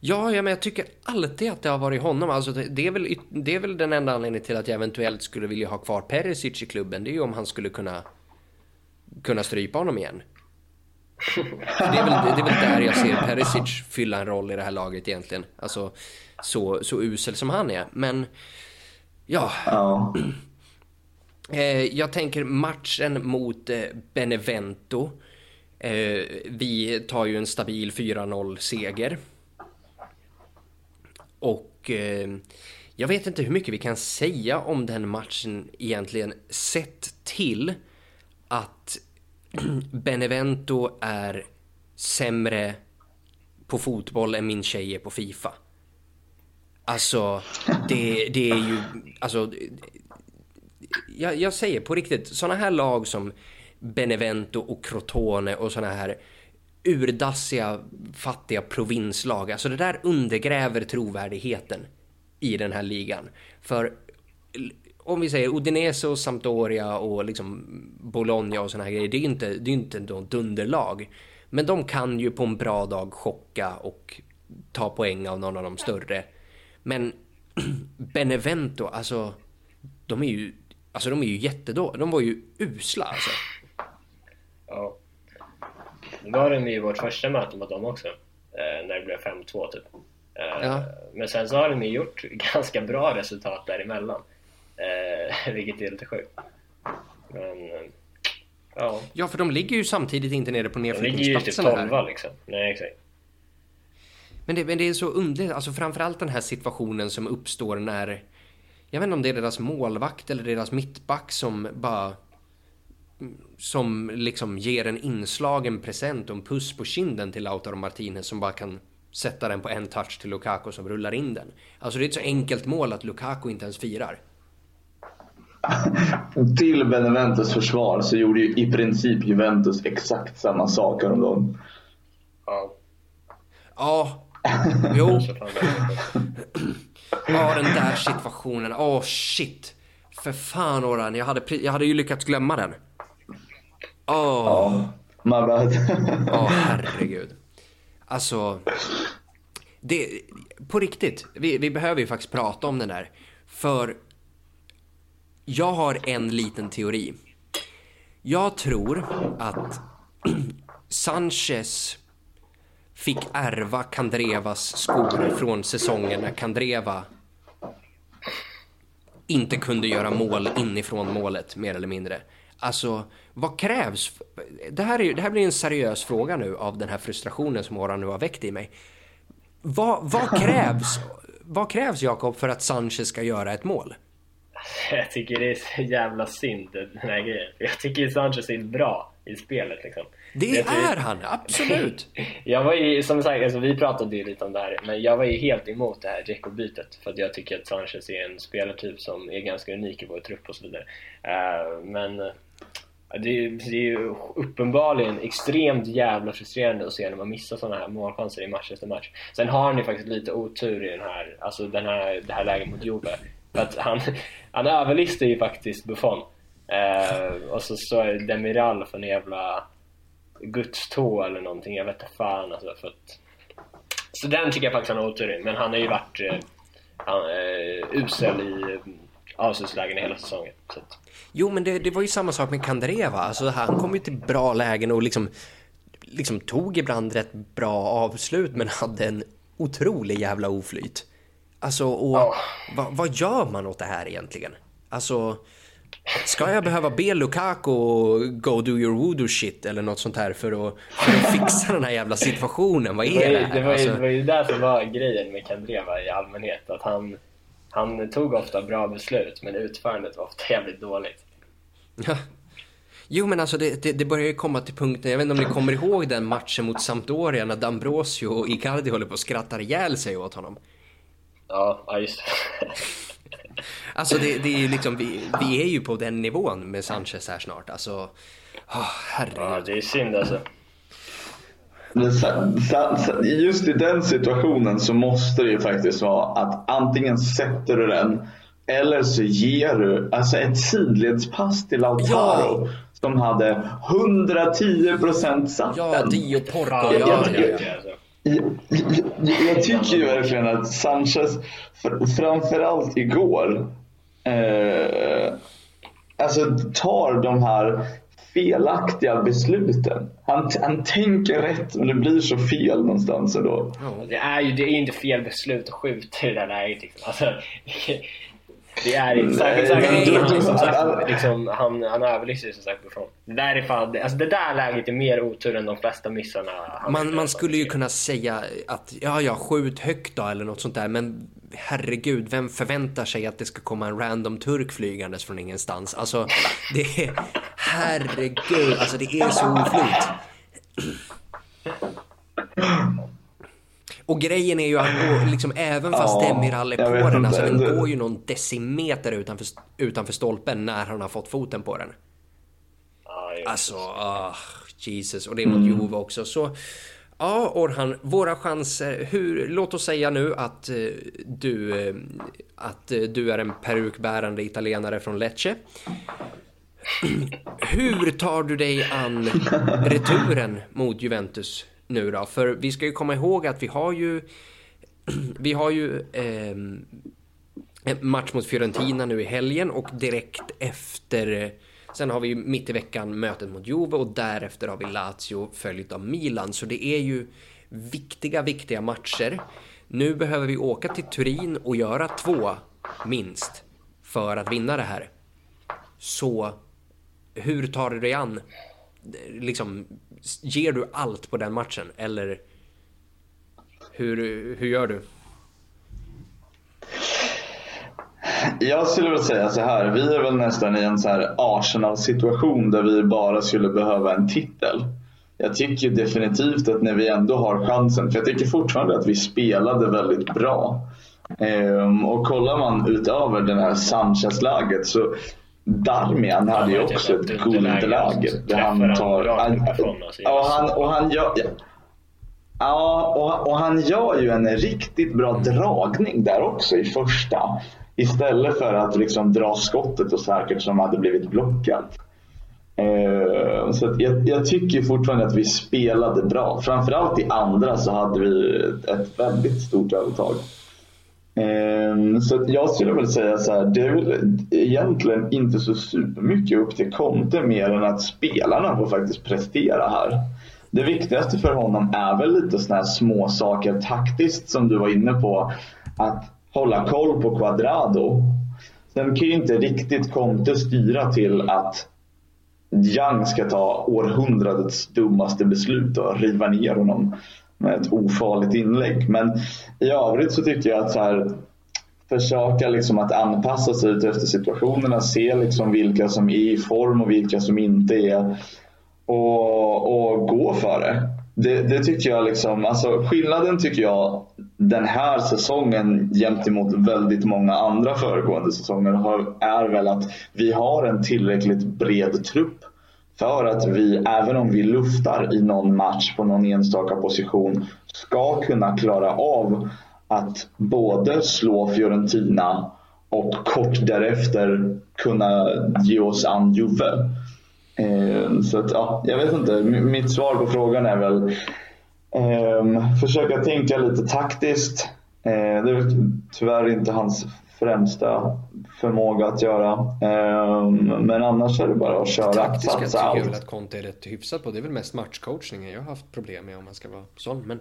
Ja, ja, men jag tycker alltid att det har varit honom. Alltså, det, är väl, det är väl den enda anledningen till att jag eventuellt skulle vilja ha kvar Perisic i klubben. Det är ju om han skulle kunna, kunna strypa honom igen. Det är, väl, det är väl där jag ser Perisic fylla en roll i det här laget egentligen. Alltså så, så usel som han är. Men ja. ja. Eh, jag tänker matchen mot eh, Benevento. Eh, vi tar ju en stabil 4-0 seger. Och jag vet inte hur mycket vi kan säga om den matchen egentligen sett till att Benevento är sämre på fotboll än min tjej är på Fifa. Alltså, det, det är ju... Alltså, jag, jag säger på riktigt, såna här lag som Benevento och Crotone och såna här urdassiga, fattiga provinslag. Alltså det där undergräver trovärdigheten i den här ligan. För om vi säger Udinese och Sampdoria och liksom Bologna och såna här grejer, det är ju inte, det är inte något dunderlag. Men de kan ju på en bra dag chocka och ta poäng av någon av de större. Men Benevento, alltså de är ju, alltså de är ju jättedåliga. De var ju usla alltså. Ja. Nu var de i vårt första möte mot dem också. Eh, när det blev 5-2 typ. Eh, ja. Men sen så har de ju gjort ganska bra resultat däremellan. Eh, vilket är lite sjukt. Men, ja. Ja, för de ligger ju samtidigt inte nere på nedflyttningsplatserna. De ligger ju typ 12 liksom. Nej, exakt. Men det, men det är så underligt, alltså framförallt den här situationen som uppstår när... Jag vet inte om det är deras målvakt eller deras mittback som bara... Som liksom ger en inslagen present och en puss på kinden till Lautaro Martinez som bara kan sätta den på en touch till Lukaku som rullar in den. Alltså det är ett så enkelt mål att Lukaku inte ens firar. till Beneventos försvar så gjorde ju i princip Juventus exakt samma sak häromdagen. Ja. Ja, Jo. Ja, den där situationen. Åh, oh, shit. För fan, Oran. Jag hade, jag hade ju lyckats glömma den. Åh. Oh. Ja, my bad. Åh, oh, herregud. Alltså. Det, på riktigt, vi, vi behöver ju faktiskt prata om den där. För jag har en liten teori. Jag tror att Sanchez fick ärva Kandrevas skor från säsongen när Kandreva inte kunde göra mål inifrån målet mer eller mindre. Alltså, vad krävs? Det här, är, det här blir en seriös fråga nu av den här frustrationen som Oran nu har väckt i mig. Vad, vad krävs, vad krävs Jakob för att Sanchez ska göra ett mål? Jag tycker det är så jävla synd den här grejen. Jag tycker Sanchez är bra i spelet liksom. Det är han, absolut! jag var ju, som sagt, alltså, vi pratade ju lite om det här, men jag var ju helt emot det här Dzeko-bytet för att jag tycker att Sanchez är en spelartyp som är ganska unik i vår trupp och så vidare. Uh, men uh, det, är, det är ju uppenbarligen extremt jävla frustrerande att se när man missar sådana här målchanser i match efter match. Sen har han ju faktiskt lite otur i den här, alltså den här, det här läget mot Juve. För att han, han överlistar ju faktiskt Buffon. Uh, och så står Demiral för en jävla Guds tå eller någonting, jag vet inte fan alltså för att... Så den tycker jag faktiskt han har otur i, men han har ju varit eh, han, eh, usel i eh, avslutslägen hela säsongen. Så. Jo, men det, det, var ju samma sak med Kandreva. Alltså, han kom ju till bra lägen och liksom, liksom tog ibland rätt bra avslut, men hade en otrolig jävla oflyt. Alltså, och oh. vad, vad gör man åt det här egentligen? Alltså, Ska jag behöva be Lukaku go do your voodoo shit eller något sånt här för att, för att fixa den här jävla situationen? Vad är det, här? Det var, ju, alltså... det var ju det som var grejen med Kandreva i allmänhet. Att han, han tog ofta bra beslut men utförandet var ofta jävligt dåligt. Ja. Jo men alltså det, det, det börjar ju komma till punkten, jag vet inte om ni kommer ihåg den matchen mot Sampdoria när D'Ambrosio och Icardi håller på att skratta ihjäl sig åt honom. Ja, just Alltså det, det är ju liksom, vi, vi är ju på den nivån med Sanchez här snart. Alltså, oh, herregud. Ja, det är synd alltså. Just i den situationen så måste det ju faktiskt vara att antingen sätter du den eller så ger du alltså ett sidledspass till Lautaro ja. som hade 110% satt Ja, Dio Porco. Ja, ja, ja, ja. Jag, jag, tycker ju verkligen att Sanchez, framförallt igår, eh, alltså tar de här felaktiga besluten. Han, han tänker rätt men det blir så fel någonstans ändå. Ja, det är ju det är inte fel beslut att skjuta i det där läget. Liksom. Alltså, det är inte särskilt säkert. Som sagt, liksom, han, han överlyser som sagt från. Därifrån, alltså det där läget är mer otur än de flesta missarna. Man, man skulle ju kunna säga att ja, ja, skjut högt då eller något sånt där. Men herregud, vem förväntar sig att det ska komma en random turk flygandes från ingenstans? Alltså, det är... Herregud, alltså det är så oflyt. Och grejen är ju att liksom, även fast ja, Demiral är på den, alltså, den går ju någon decimeter utanför, utanför stolpen när han har fått foten på den. Alltså, oh, Jesus. Och det är mot mm. Juve också. Så ja, Orhan, våra chanser. Hur, låt oss säga nu att uh, du, uh, att uh, du är en perukbärande italienare från Lecce. Hur tar du dig an returen mot Juventus nu då? För vi ska ju komma ihåg att vi har ju vi har ju eh, match mot Fiorentina nu i helgen och direkt efter Sen har vi ju mitt i veckan mötet mot Juve och därefter har vi Lazio följt av Milan. Så det är ju viktiga, viktiga matcher. Nu behöver vi åka till Turin och göra två, minst, för att vinna det här. Så hur tar du dig an? Liksom, ger du allt på den matchen eller hur, hur gör du? Jag skulle väl säga så här. Vi är väl nästan i en så här Arsenal-situation där vi bara skulle behöva en titel. Jag tycker definitivt att när vi ändå har chansen, för jag tycker fortfarande att vi spelade väldigt bra. Ehm, och kollar man utöver det här Sanchez-läget så Darmian hade ju också ett guldläge. Där han tar... ja, han, och han gör... Ja, och, och han gör ju en riktigt bra dragning där också i första. Istället för att liksom dra skottet och säkert som hade blivit blockat. Eh, så jag, jag, tycker fortfarande att vi spelade bra. Framförallt i andra så hade vi ett väldigt stort övertag. Ehm, så jag skulle väl säga så här, det är väl egentligen inte så supermycket upp till Conte mer än att spelarna får faktiskt prestera här. Det viktigaste för honom är väl lite sådana här små saker taktiskt som du var inne på. Att hålla koll på Quadrado. Sen kan ju inte riktigt Conte styra till att Young ska ta århundradets dummaste beslut och riva ner honom ett ofarligt inlägg. Men i övrigt så tycker jag att så här, försöka liksom att anpassa sig efter situationerna, se liksom vilka som är i form och vilka som inte är och, och gå för det. Det, det, tycker jag liksom, alltså skillnaden tycker jag den här säsongen gentemot väldigt många andra föregående säsonger har, är väl att vi har en tillräckligt bred trupp för att vi, även om vi luftar i någon match på någon enstaka position, ska kunna klara av att både slå Fiorentina och kort därefter kunna ge oss an Juve. Ehm, så att, ja, jag vet inte. Mitt svar på frågan är väl um, försöka tänka lite taktiskt. Ehm, det är tyvärr inte hans främsta förmåga att göra. Um, men annars är det bara att köra. Taktiska tycker jag väl att Conte är rätt hyfsad på. Det är väl mest matchcoachningen jag har haft problem med om man ska vara sån. Men,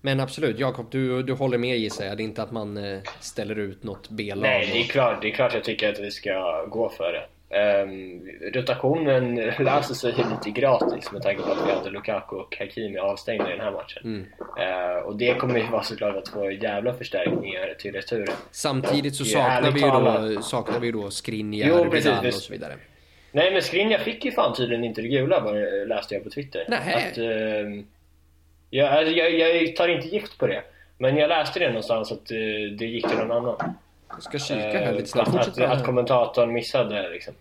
men absolut, Jakob, du, du håller med gissar jag. Det är inte att man uh, ställer ut något B-lag. Nej, det är, klart, det är klart jag tycker att vi ska gå för det. Um, rotationen löser sig lite gratis med tanke på att vi hade Lukaku och Hakimi avstängda i den här matchen. Mm. Uh, och det kommer ju vara såklart att få jävla förstärkningar till returen. Samtidigt så saknar vi, ju då, saknar vi då Skriniar, Vidal och så vidare. Nej men Skriniar fick ju fan tydligen inte det gula läste jag på Twitter. Nähä. Att, uh, jag, jag, jag tar inte gift på det. Men jag läste det någonstans att det, det gick till någon annan. Jag ska kika här lite snabbt. Att, att, att kommentatorn missade liksom.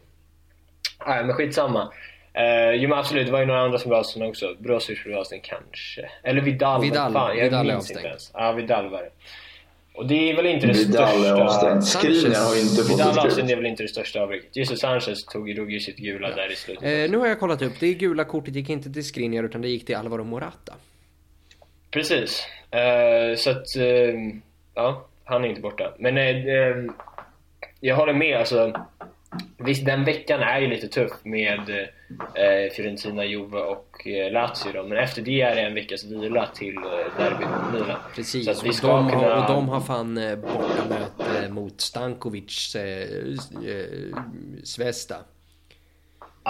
Nej, men skitsamma. Uh, jo men absolut, det var ju några andra som blev avstängda också. Brozovic blev avstängd kanske. Eller Vidal. Vidal, fan, jag Vidal minns inte ens. Ja, Vidal var det. Och det är väl inte det Vidal största... Vidal är avstängd. Skriniar har inte fått Vidal avstängd är väl inte det största avbräcket. Jesus Sanchez tog, drog ju sitt gula ja. där i slutet. Eh, nu har jag kollat upp. Det gula kortet gick inte till Skriniar utan det gick till Alvaro Morata. Precis. Uh, så att... Uh, ja, han är inte borta. Men uh, jag håller med alltså. Visst, den veckan är ju lite tuff med eh, Fiorentina, Juve och eh, Lazio då, men efter det är det en veckas vila till eh, derbyt mot Milan. Precis, så att vi ska och, de kunna... har, och de har fan eh, bortamöte mot Stankovic eh, eh, Svesta.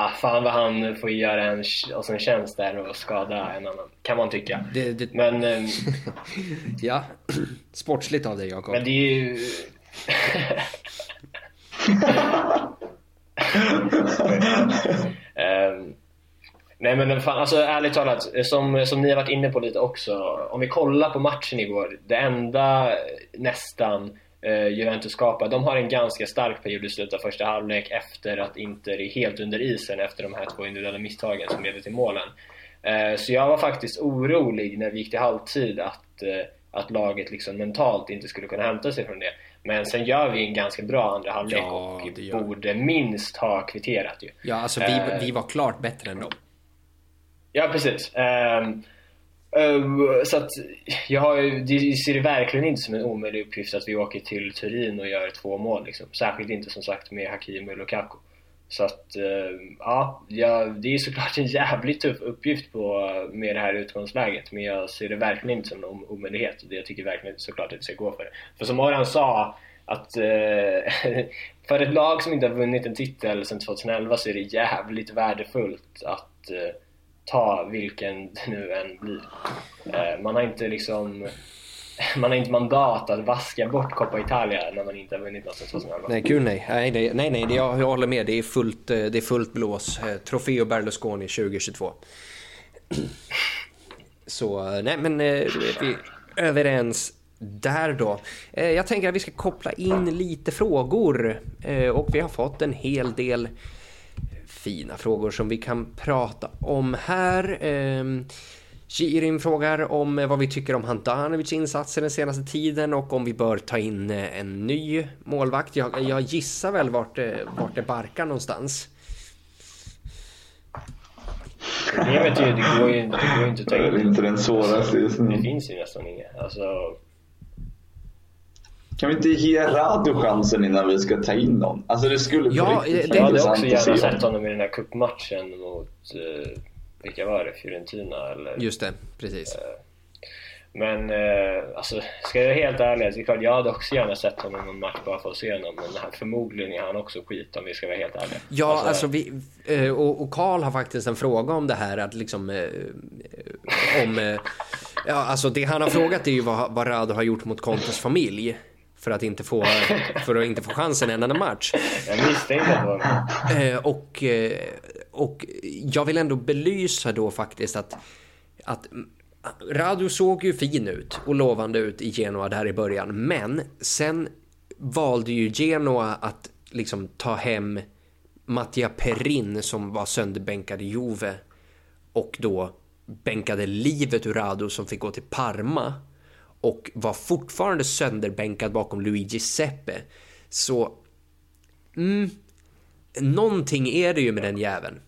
Ah, fan vad han får göra en, alltså en tjänst där och skada en annan, kan man tycka. Det, det... Men... Eh, ja, sportsligt av dig Jakob. Men det är ju... um, nej men fan, alltså ärligt talat, som, som ni har varit inne på lite också. Om vi kollar på matchen igår. Det enda nästan Juventus skapar. De har en ganska stark period i slutet av första halvlek efter att Inter är helt under isen efter de här två individuella misstagen som leder till målen. Uh, så jag var faktiskt orolig när vi gick till halvtid att, uh, att laget liksom mentalt inte skulle kunna hämta sig från det. Men sen gör vi en ganska bra andra halvlek ja, och borde minst ha kvitterat ju. Ja, alltså vi, vi var klart bättre än dem. Ja, precis. Ehm, så att jag har, det ser det verkligen inte som en omöjlig uppgift att vi åker till Turin och gör två mål. Liksom. Särskilt inte som sagt med Hakimi och Lukaku. Så att, ehm, ja, det är såklart en jävligt tuff uppgift på, med det här utgångsläget. Men jag ser det verkligen inte som en omöjlighet. Jag tycker verkligen såklart att vi ska gå för det. För som Aran sa, att eh, för ett lag som inte har vunnit en titel sedan 2011 så är det jävligt värdefullt att eh, ta vilken det nu än blir. Eh, man har inte liksom man har inte mandat att vaska bort Coppa Italia när man inte har vunnit något sedan 2011. Nej, gud nej. Nej, nej, nej, nej jag, jag håller med. Det är fullt, eh, det är fullt blås. Eh, Trofeo Berlusconi 2022. Så, nej men vi är överens där då. Jag tänker att vi ska koppla in lite frågor och vi har fått en hel del fina frågor som vi kan prata om här. Ehm, Shirin frågar om vad vi tycker om Handanovics insatser den senaste tiden och om vi bör ta in eh, en ny målvakt. Jag, jag gissar väl vart det, vart det barkar någonstans. Problemet är ju, det går ju, det går ju inte att ta in. Det är inte den svåraste just nu. Det finns ju nästan inget. Alltså... Kan vi inte ge Radu chansen innan vi ska ta in någon? Alltså det skulle ja, på riktigt Jag hade också gärna sett honom i den här cupmatchen mot uh, vilka var det? Fiorentina eller? Just det, precis. Eh, men eh, alltså, ska jag vara helt ärlig, det är klart jag hade också gärna sett honom någon match bara för att se honom. Men här, förmodligen är han också skit om vi ska vara helt ärliga. Ja, alltså, alltså vi, eh, och Karl har faktiskt en fråga om det här att liksom om... Ja, alltså det han har frågat är ju vad, vad Rado har gjort mot Contes familj för att inte få, för att inte få chansen en enda match. Jag misstänkte att det var eh, och, eh, och jag vill ändå belysa då faktiskt att, att Radio såg ju fin ut och lovande ut i Genoa där i början. Men sen valde ju Genoa att liksom ta hem Mattia Perin som var sönderbänkad i Juve och då bänkade livet ur Rado som fick gå till Parma och var fortfarande sönderbänkad bakom Luigi Seppe. Så... Mm, någonting är det ju med den jäveln.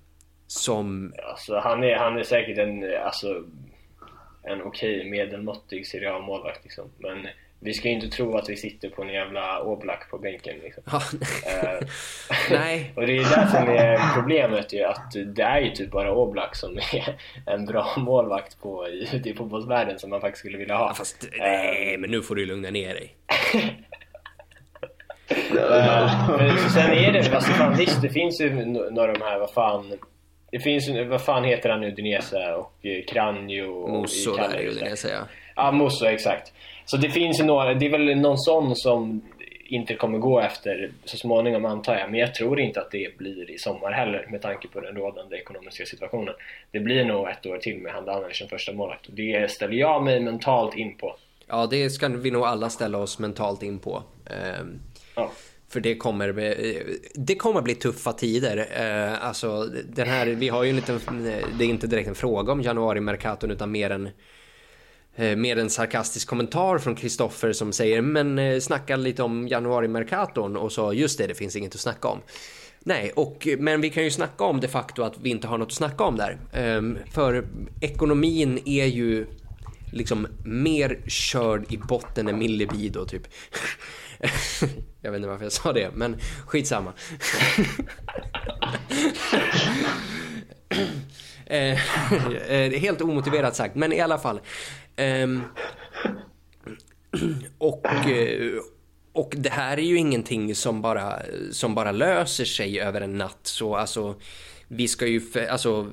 Som... Alltså, han, är, han är säkert en, alltså, en okej medelmåttig Serie A-målvakt liksom. Men vi ska ju inte tro att vi sitter på en jävla Oblak på bänken liksom. uh, Nej. och det är det som är problemet ju att det är ju typ bara Oblak som är en bra målvakt på, ute i fotbollsvärlden som man faktiskt skulle vilja ha. Ja, fast, nej, men nu får du lugna ner dig. uh, men sen är det, alltså fan visst det finns ju några av de här, vad fan det finns vad fan heter han nu, Dinesa och Kranjo och Mosso där är ju Dinesa ja. Ja, Mosso exakt. Så det finns ju några, det är väl någon sån som inte kommer gå efter så småningom antar jag. Men jag tror inte att det blir i sommar heller med tanke på den rådande ekonomiska situationen. Det blir nog ett år till med Handanovic som första målvakt och det ställer jag mig mentalt in på. Ja, det ska vi nog alla ställa oss mentalt in på. Ehm, ja. För det kommer, det kommer bli tuffa tider. Eh, alltså, den här, vi har ju en liten, det är inte direkt en fråga om januari-merkaton utan mer en, Eh, Med en sarkastisk kommentar från Kristoffer som säger men eh, snacka lite om januari Mercaton och så just det, det finns inget att snacka om. Nej, och, men vi kan ju snacka om de facto att vi inte har något att snacka om där. Ehm, för ekonomin är ju liksom mer körd i botten än min libido typ. jag vet inte varför jag sa det, men skitsamma. Eh, helt omotiverat sagt, men i alla fall. Ehm, och, eh, och det här är ju ingenting som bara, som bara löser sig över en natt. Så alltså, vi ska ju, alltså,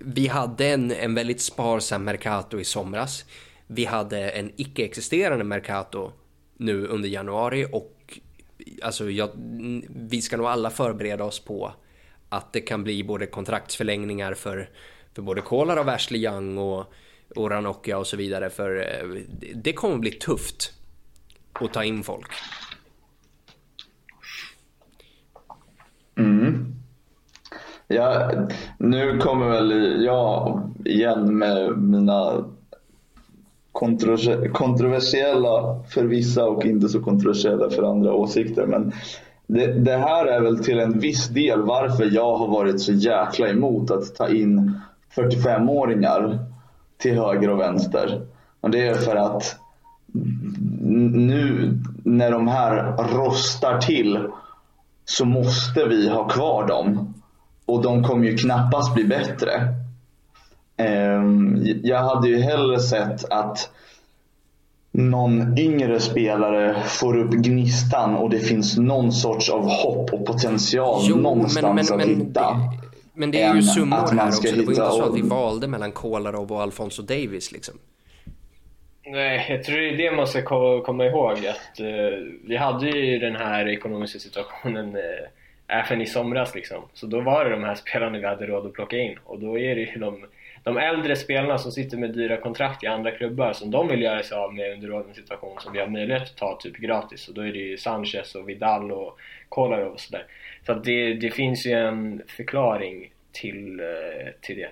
vi hade en, en väldigt sparsam Mercato i somras. Vi hade en icke-existerande Mercato nu under januari och alltså jag, vi ska nog alla förbereda oss på att det kan bli både kontraktsförlängningar för, för både Kolar och Ashley Young och, och Ranocchia och så vidare för eh, det kommer bli tufft att ta in folk. Mm. Ja, nu kommer väl jag igen med mina kontroversiella för vissa och inte så kontroversiella för andra åsikter. Men det, det, här är väl till en viss del varför jag har varit så jäkla emot att ta in 45-åringar till höger och vänster. Och det är för att nu när de här rostar till så måste vi ha kvar dem. Och de kommer ju knappast bli bättre. Ehm, jag hade ju hellre sett att någon yngre spelare får upp gnistan och det finns någon sorts av hopp och potential jo, någonstans men, men, att hitta. Men det är ju summor här också. Det var ju inte så att vi valde mellan Kolarov och Alfonso Davis liksom. Nej, jag tror det är det man ska komma ihåg. Att, uh, vi hade ju den här ekonomiska situationen uh, även i somras liksom. Så då var det de här spelarna vi hade råd att plocka in och då är det ju de de äldre spelarna som sitter med dyra kontrakt i andra klubbar som de vill göra sig av med under rådande situation som vi har möjlighet att ta typ gratis och då är det ju Sanchez och Vidal och Kolarov och sådär. Så att det, det finns ju en förklaring till, eh, till det.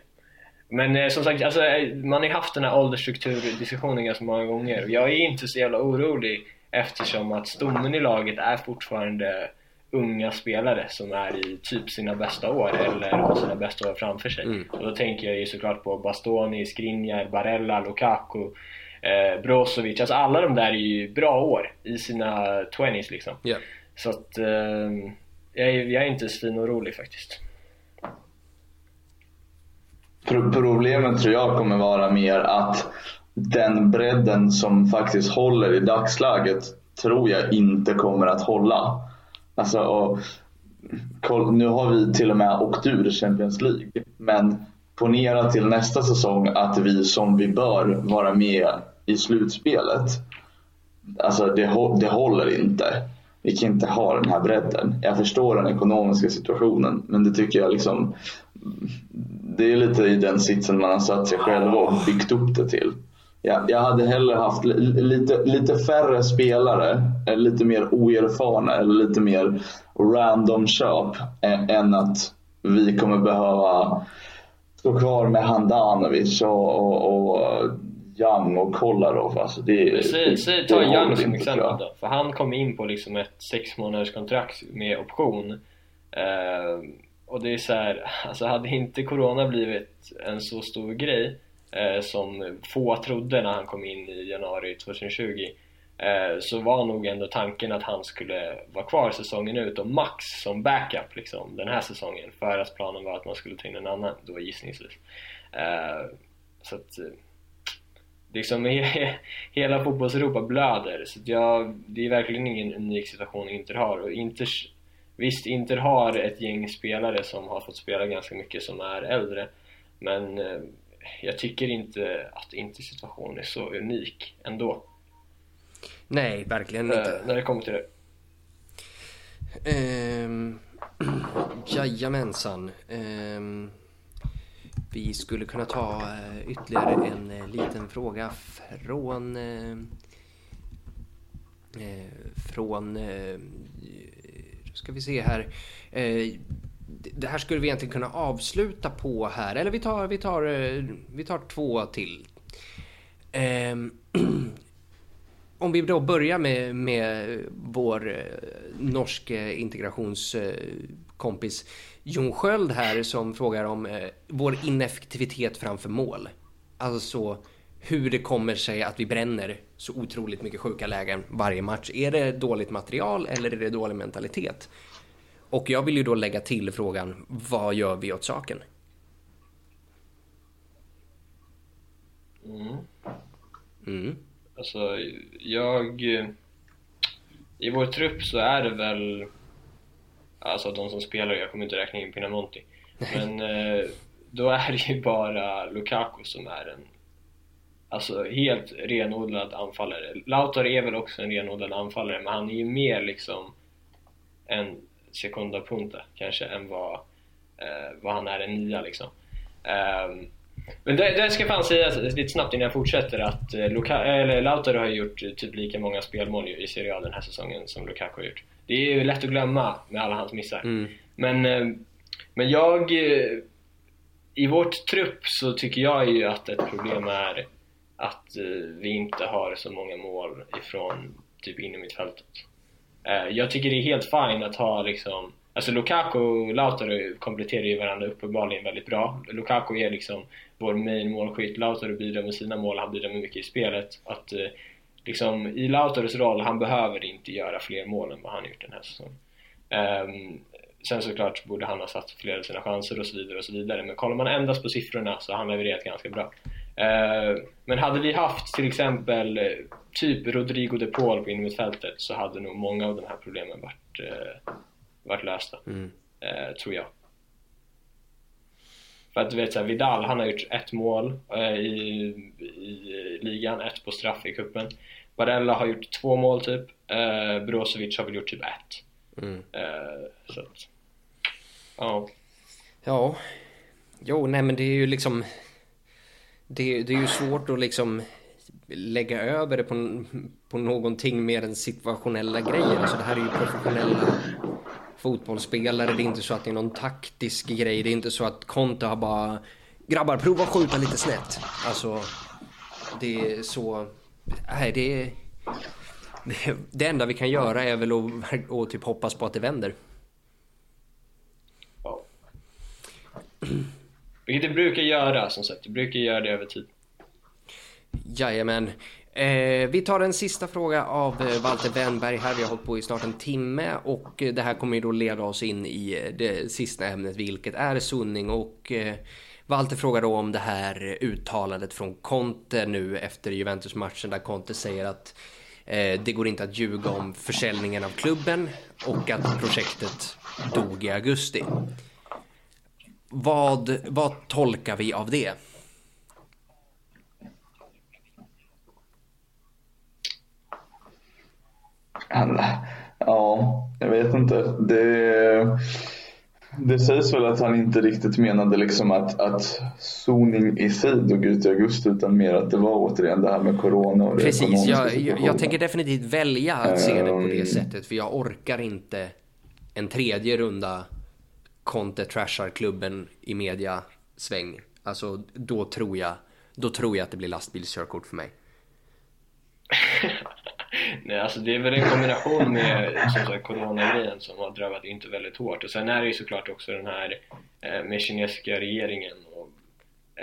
Men eh, som sagt, alltså, eh, man har ju haft den här åldersstrukturdiskussionen ganska många gånger och jag är inte så jävla orolig eftersom att stommen i laget är fortfarande unga spelare som är i typ sina bästa år eller har sina bästa år framför sig. Mm. Och då tänker jag ju såklart på Bastoni, Skriniar, Barella, Lukaku, eh, Brozovic. Alltså alla de där är ju bra år i sina 20s liksom. Yeah. Så att eh, jag, är, jag är inte svinorolig faktiskt. Problemet tror jag kommer vara mer att den bredden som faktiskt håller i dagsläget tror jag inte kommer att hålla. Alltså, och, nu har vi till och med åkt ur Champions League. Men ponera till nästa säsong att vi som vi bör vara med i slutspelet. Alltså det, det håller inte. Vi kan inte ha den här bredden. Jag förstår den ekonomiska situationen men det tycker jag liksom det är lite i den sitsen man har satt sig själv och byggt upp det till. Jag, jag hade hellre haft lite, lite färre spelare, eh, lite mer oerfarna eller lite mer random köp eh, än att vi kommer behöva stå kvar med Handanovic och, och, och Young och Kolarov. Alltså det, säg, säg, ta Young som exempel då. För han kom in på liksom ett sex månaders kontrakt med option. Eh, och det är så här, alltså hade inte Corona blivit en så stor grej eh, som få trodde när han kom in i januari 2020 eh, så var nog ändå tanken att han skulle vara kvar säsongen ut och max som backup liksom, den här säsongen för att planen var att man skulle ta in en annan då gissningsvis eh, så att eh, liksom hela fotbolls-Europa blöder så jag, det är verkligen ingen unik situation Inter har och Inters, visst Inter har ett gäng spelare som har fått spela ganska mycket som är äldre men eh, jag tycker inte att Inters situation är så unik ändå. Nej, verkligen inte. Äh, när det kommer till det. Um, jajamensan. Um, vi skulle kunna ta eh, ytterligare en eh, liten fråga från eh, från, ska vi se här. Det här skulle vi egentligen kunna avsluta på här, eller vi tar, vi tar, vi tar två till. Ehm, om vi då börjar med, med vår norske integrations integrationskompis Jon Sköld här som frågar om eh, vår ineffektivitet framför mål. Alltså hur det kommer sig att vi bränner så otroligt mycket sjuka lägen varje match. Är det dåligt material eller är det dålig mentalitet? Och jag vill ju då lägga till frågan, vad gör vi åt saken? Mm. Mm. Alltså, jag... I vår trupp så är det väl... Alltså de som spelar, jag kommer inte räkna in Pinamonti. Men eh, då är det ju bara Lukaku som är en Alltså helt renodlad anfallare. Lautaro är väl också en renodlad anfallare men han är ju mer liksom en sekunda punta kanske än vad, eh, vad han är en nia liksom. Um, men det, det ska fan sägas lite snabbt innan jag fortsätter att eh, Luka, eller Lautaro har gjort eh, typ lika många spelmål i Serie A den här säsongen som Lukaku har gjort. Det är ju lätt att glömma med alla hans missar. Mm. Men, eh, men jag... I vårt trupp så tycker jag ju att ett problem är att vi inte har så många mål ifrån typ in i mittfältet. Jag tycker det är helt fint att ha liksom Alltså Lukaku och Lautaro kompletterar ju varandra uppenbarligen väldigt bra. Lukaku är liksom vår main målskytt. Lautaro bidrar med sina mål, han bidrar med mycket i spelet. Att, eh, liksom, I Lautaros roll, han behöver inte göra fler mål än vad han gjort den här säsongen. Um, sen såklart borde han ha satt fler av sina chanser och så vidare och så vidare. Men kollar man endast på siffrorna så har han levererat ganska bra. Uh, men hade vi haft till exempel eh, typ Rodrigo de Paul på innermittfältet så hade nog många av de här problemen varit, uh, varit lösta. Mm. Uh, tror jag. För att du vet såhär, Vidal han har gjort ett mål eh, i, i ligan, ett på straff i kuppen. Barella har gjort två mål typ. Eh, Brozovic har väl gjort typ ett. Mm. Eh, så att, ja. Ja. Jo, nej men det är ju liksom... Det, det är ju svårt att liksom lägga över det på, på någonting mer än situationella grejer. Alltså det här är ju professionella fotbollsspelare. Det är inte så att det är någon taktisk grej. Det är inte så att Conte har bara grabbar prova att skjuta lite snett. Alltså det är så. Nej, det är. Det enda vi kan göra är väl att, att typ hoppas på att det vänder. Ja. Vilket det brukar göra som sagt. Det brukar göra det över tid. Jajamän. Eh, vi tar en sista fråga av eh, Walter Wennberg här. Vi har hållit på i snart en timme och eh, det här kommer ju då leda oss in i eh, det sista ämnet, vilket är Sunning. Och eh, Walter frågar då om det här uttalandet från Conte nu efter Juventus-matchen där Conte säger att eh, det går inte att ljuga om försäljningen av klubben och att projektet dog i augusti. Vad, vad tolkar vi av det? Ja, jag vet inte. Det, det sägs väl att han inte riktigt menade liksom att, att zoning i sig dog ut i augusti utan mer att det var återigen det här med corona och Precis, jag, jag, jag, tänker definitivt välja att se det på det ehm. sättet för jag orkar inte en tredje runda Conte trashar klubben i media sväng. Alltså då tror jag, då tror jag att det blir lastbilskörkort för mig. Nej, alltså det är väl en kombination med som sagt coronagrejen som har drabbat inte väldigt hårt och sen är det ju såklart också den här eh, med kinesiska regeringen och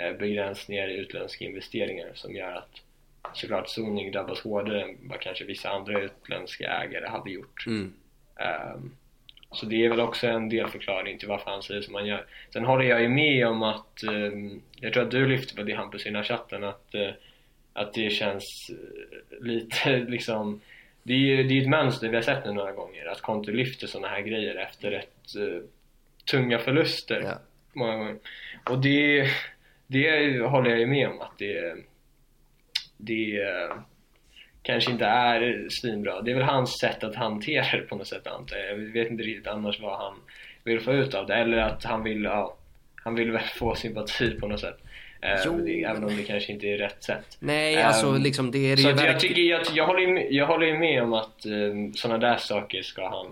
eh, begränsningar i utländska investeringar som gör att såklart Soning drabbas hårdare än vad kanske vissa andra utländska ägare hade gjort. Mm. Um, så det är väl också en delförklaring till varför han säger som han gör. Sen håller jag ju med om att, um, jag tror att du lyfte på det Hampus i den här chatten, att uh, att det känns eh, lite liksom det är ju det är ett mönster vi har sett nu några gånger att Conte lyfter sådana här grejer efter rätt uh, tunga förluster ja. många gånger. Och det, det håller jag ju med om att det det uh, kanske inte är svinbra. Det är väl hans sätt att hantera det på något sätt antar jag. Jag vet inte riktigt annars vad han vill få ut av det. Eller att han vill, ja, han vill väl få sympati på något sätt Eh, även om det kanske inte är rätt sätt. Nej, alltså um, liksom det är det ju verkligen. Jag, tycker, jag, jag, håller ju, jag håller ju med om att um, sådana där saker ska han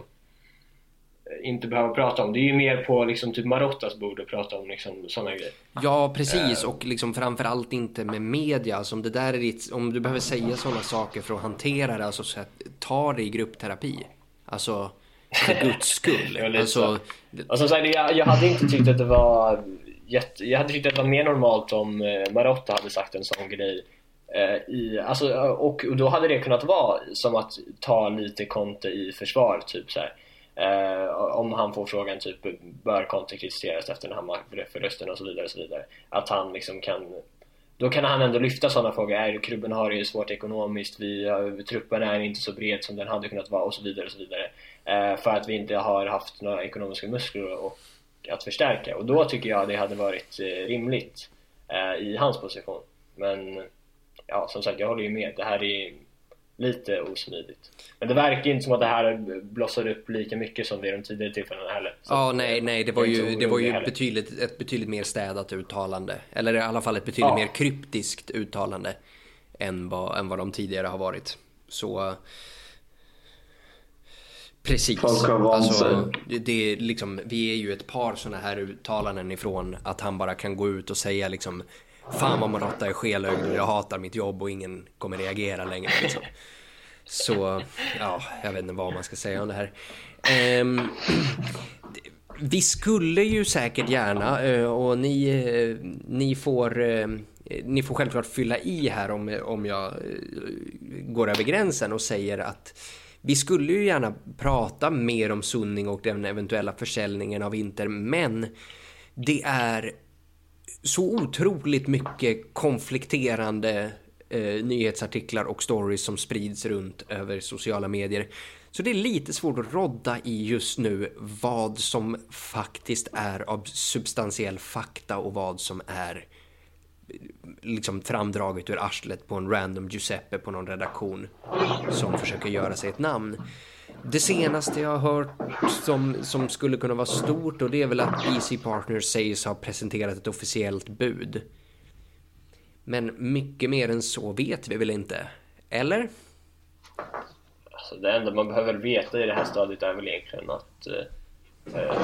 inte behöva prata om. Det är ju mer på liksom typ Marottas bord att prata om liksom sådana grejer. Ja, precis. Uh, och liksom framförallt inte med media. Alltså om, det där är ditt, om du behöver säga sådana saker för att hantera det, alltså så att, ta det i gruppterapi. Alltså, för guds skull. alltså, och som sagt, jag, jag hade inte tyckt att det var jätte, jag hade tyckt att det var mer normalt om eh, Marotta hade sagt en sån grej eh, i, alltså, och, och då hade det kunnat vara som att ta lite Conte i försvar typ så här. Eh, om han får frågan typ bör Conte kritiseras efter den här förlusten och så vidare och så vidare att han liksom kan då kan han ändå lyfta sådana frågor. Är, klubben har det ju svårt ekonomiskt, vi, eh, truppen är inte så bred som den hade kunnat vara och så vidare. Och så vidare. Eh, för att vi inte har haft några ekonomiska muskler och, att förstärka. Och då tycker jag det hade varit eh, rimligt eh, i hans position. Men ja, som sagt, jag håller ju med. Det här är lite osmidigt. Men det verkar inte som att det här blossade upp lika mycket som vid de tidigare tillfällena heller. Så ja, nej, nej, det var ju, det var ju betydligt, ett betydligt mer städat uttalande. Eller i alla fall ett betydligt ja. mer kryptiskt uttalande än vad, än vad de tidigare har varit. Så... Precis. Alltså, det är liksom, vi är ju ett par sådana här uttalanden ifrån att han bara kan gå ut och säga liksom Fan vad Marotta är skelögd och jag hatar mitt jobb och ingen kommer reagera längre. Liksom. Så, ja, jag vet inte vad man ska säga om det här. Um, vi skulle ju säkert gärna, eh, och ni, eh, ni, får, eh, ni får självklart fylla i här om, om jag går över gränsen och säger att vi skulle ju gärna prata mer om Sunning och den eventuella försäljningen av Inter, men det är så otroligt mycket konflikterande eh, nyhetsartiklar och stories som sprids runt över sociala medier. Så det är lite svårt att rodda i just nu vad som faktiskt är av substantiell fakta och vad som är liksom framdraget ur arslet på en random Giuseppe på någon redaktion som försöker göra sig ett namn. Det senaste jag har hört som, som skulle kunna vara stort och det är väl att Easy Partners sägs ha presenterat ett officiellt bud. Men mycket mer än så vet vi väl inte? Eller? Alltså det enda man behöver veta i det här stadiet är väl egentligen att eh, eh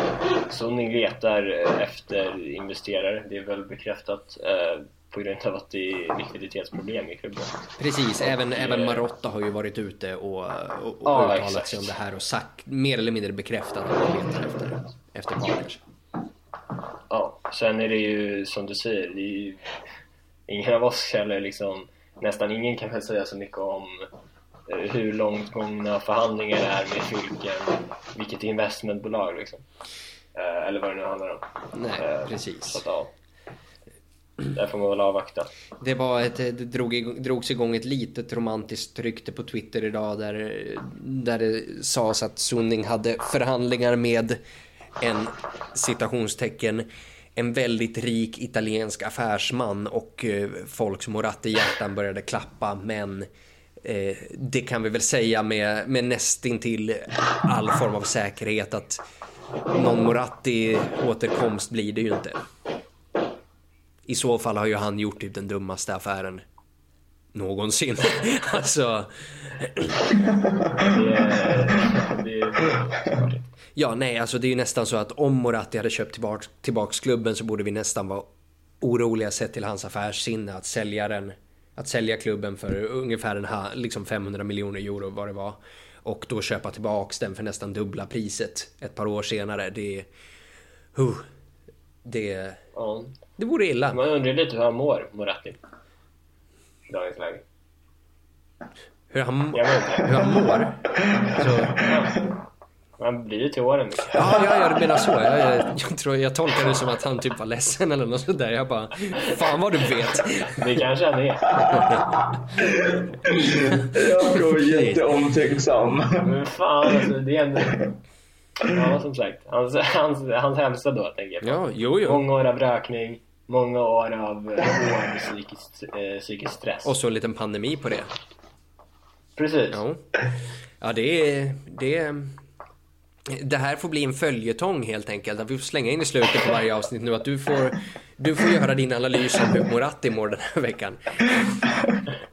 Sony letar eh, efter investerare. Det är väl bekräftat. Eh, på grund av att det är likviditetsproblem i klubben. Precis, även, det... även Marotta har ju varit ute och, och, och ja, uttalat exakt. sig om det här och sagt, mer eller mindre bekräftat att man letar efter, efter partners. Ja, sen är det ju som du säger, det är ju ingen av oss eller liksom nästan ingen kan väl säga så mycket om eh, hur långt gångna förhandlingar det är med Fylken, vilket investmentbolag liksom. Eh, eller vad det nu handlar om. Nej, eh, precis. Så att, ja. Där får man väl avvakta. Det, var ett, eh, det drog, drogs igång ett litet romantiskt rykte på Twitter idag där, där det sades att Sunning hade förhandlingar med en citationstecken en väldigt rik italiensk affärsman och eh, folks Moratti-hjärtan började klappa men eh, det kan vi väl säga med, med nästintill all form av säkerhet att någon Moratti-återkomst blir det ju inte. I så fall har ju han gjort typ den dummaste affären någonsin. alltså... ja, nej, alltså det är ju nästan så att om Moratti hade köpt tillbaks, tillbaks klubben så borde vi nästan vara oroliga sett till hans affärssinne att sälja den att sälja klubben för ungefär en, liksom 500 miljoner euro vad det var och då köpa tillbaks den för nästan dubbla priset ett par år senare. Det... Uh, det... Ja. Det vore illa. Man undrar lite hur han mår, Moratti. I dagens läge. Hur han, hur han mår? Så... Han blir ju till åren. Ja, ja, ja, du menar så. Jag, jag, jag, tror, jag tolkar det som att han typ var ledsen eller något sådär. Jag bara, fan vad du vet. Det kanske han är. jag tror jätteomtänksam. Men fan alltså, det är ändå... Ja, som sagt. Hans, hans, hans hälsa då, tänker jag på. Ja, jo, jo. Många år av rökning, många år av eh, hård psykisk, eh, psykisk stress. Och så en liten pandemi på det. Precis. Ja, ja det är... Det är det här får bli en följetong helt enkelt. Att vi får slänga in i slutet på varje avsnitt nu att du får, du får göra din analys om hur Moratti mår den här veckan.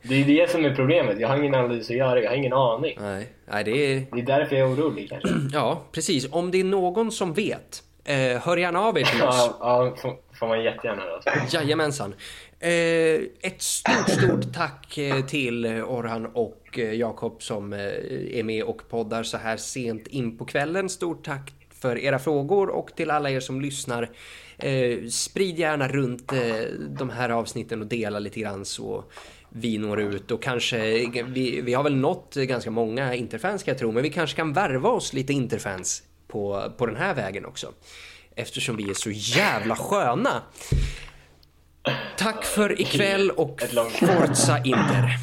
Det är det som är problemet. Jag har ingen analys att göra. Jag har ingen aning. Nej, nej det är... Det är därför jag är orolig kanske. Ja, precis. Om det är någon som vet, eh, hör gärna av er till oss. Ja, ja får man jättegärna höra. Jajamensan. Eh, ett stort, stort tack eh, till eh, Orhan och Jakob som är med och poddar så här sent in på kvällen. Stort tack för era frågor och till alla er som lyssnar. sprid gärna runt de här avsnitten och dela lite grann så vi når ut och kanske, vi, vi har väl nått ganska många interfans kan jag tro, men vi kanske kan värva oss lite interfans på, på den här vägen också. Eftersom vi är så jävla sköna. Tack för ikväll och Forza Inter.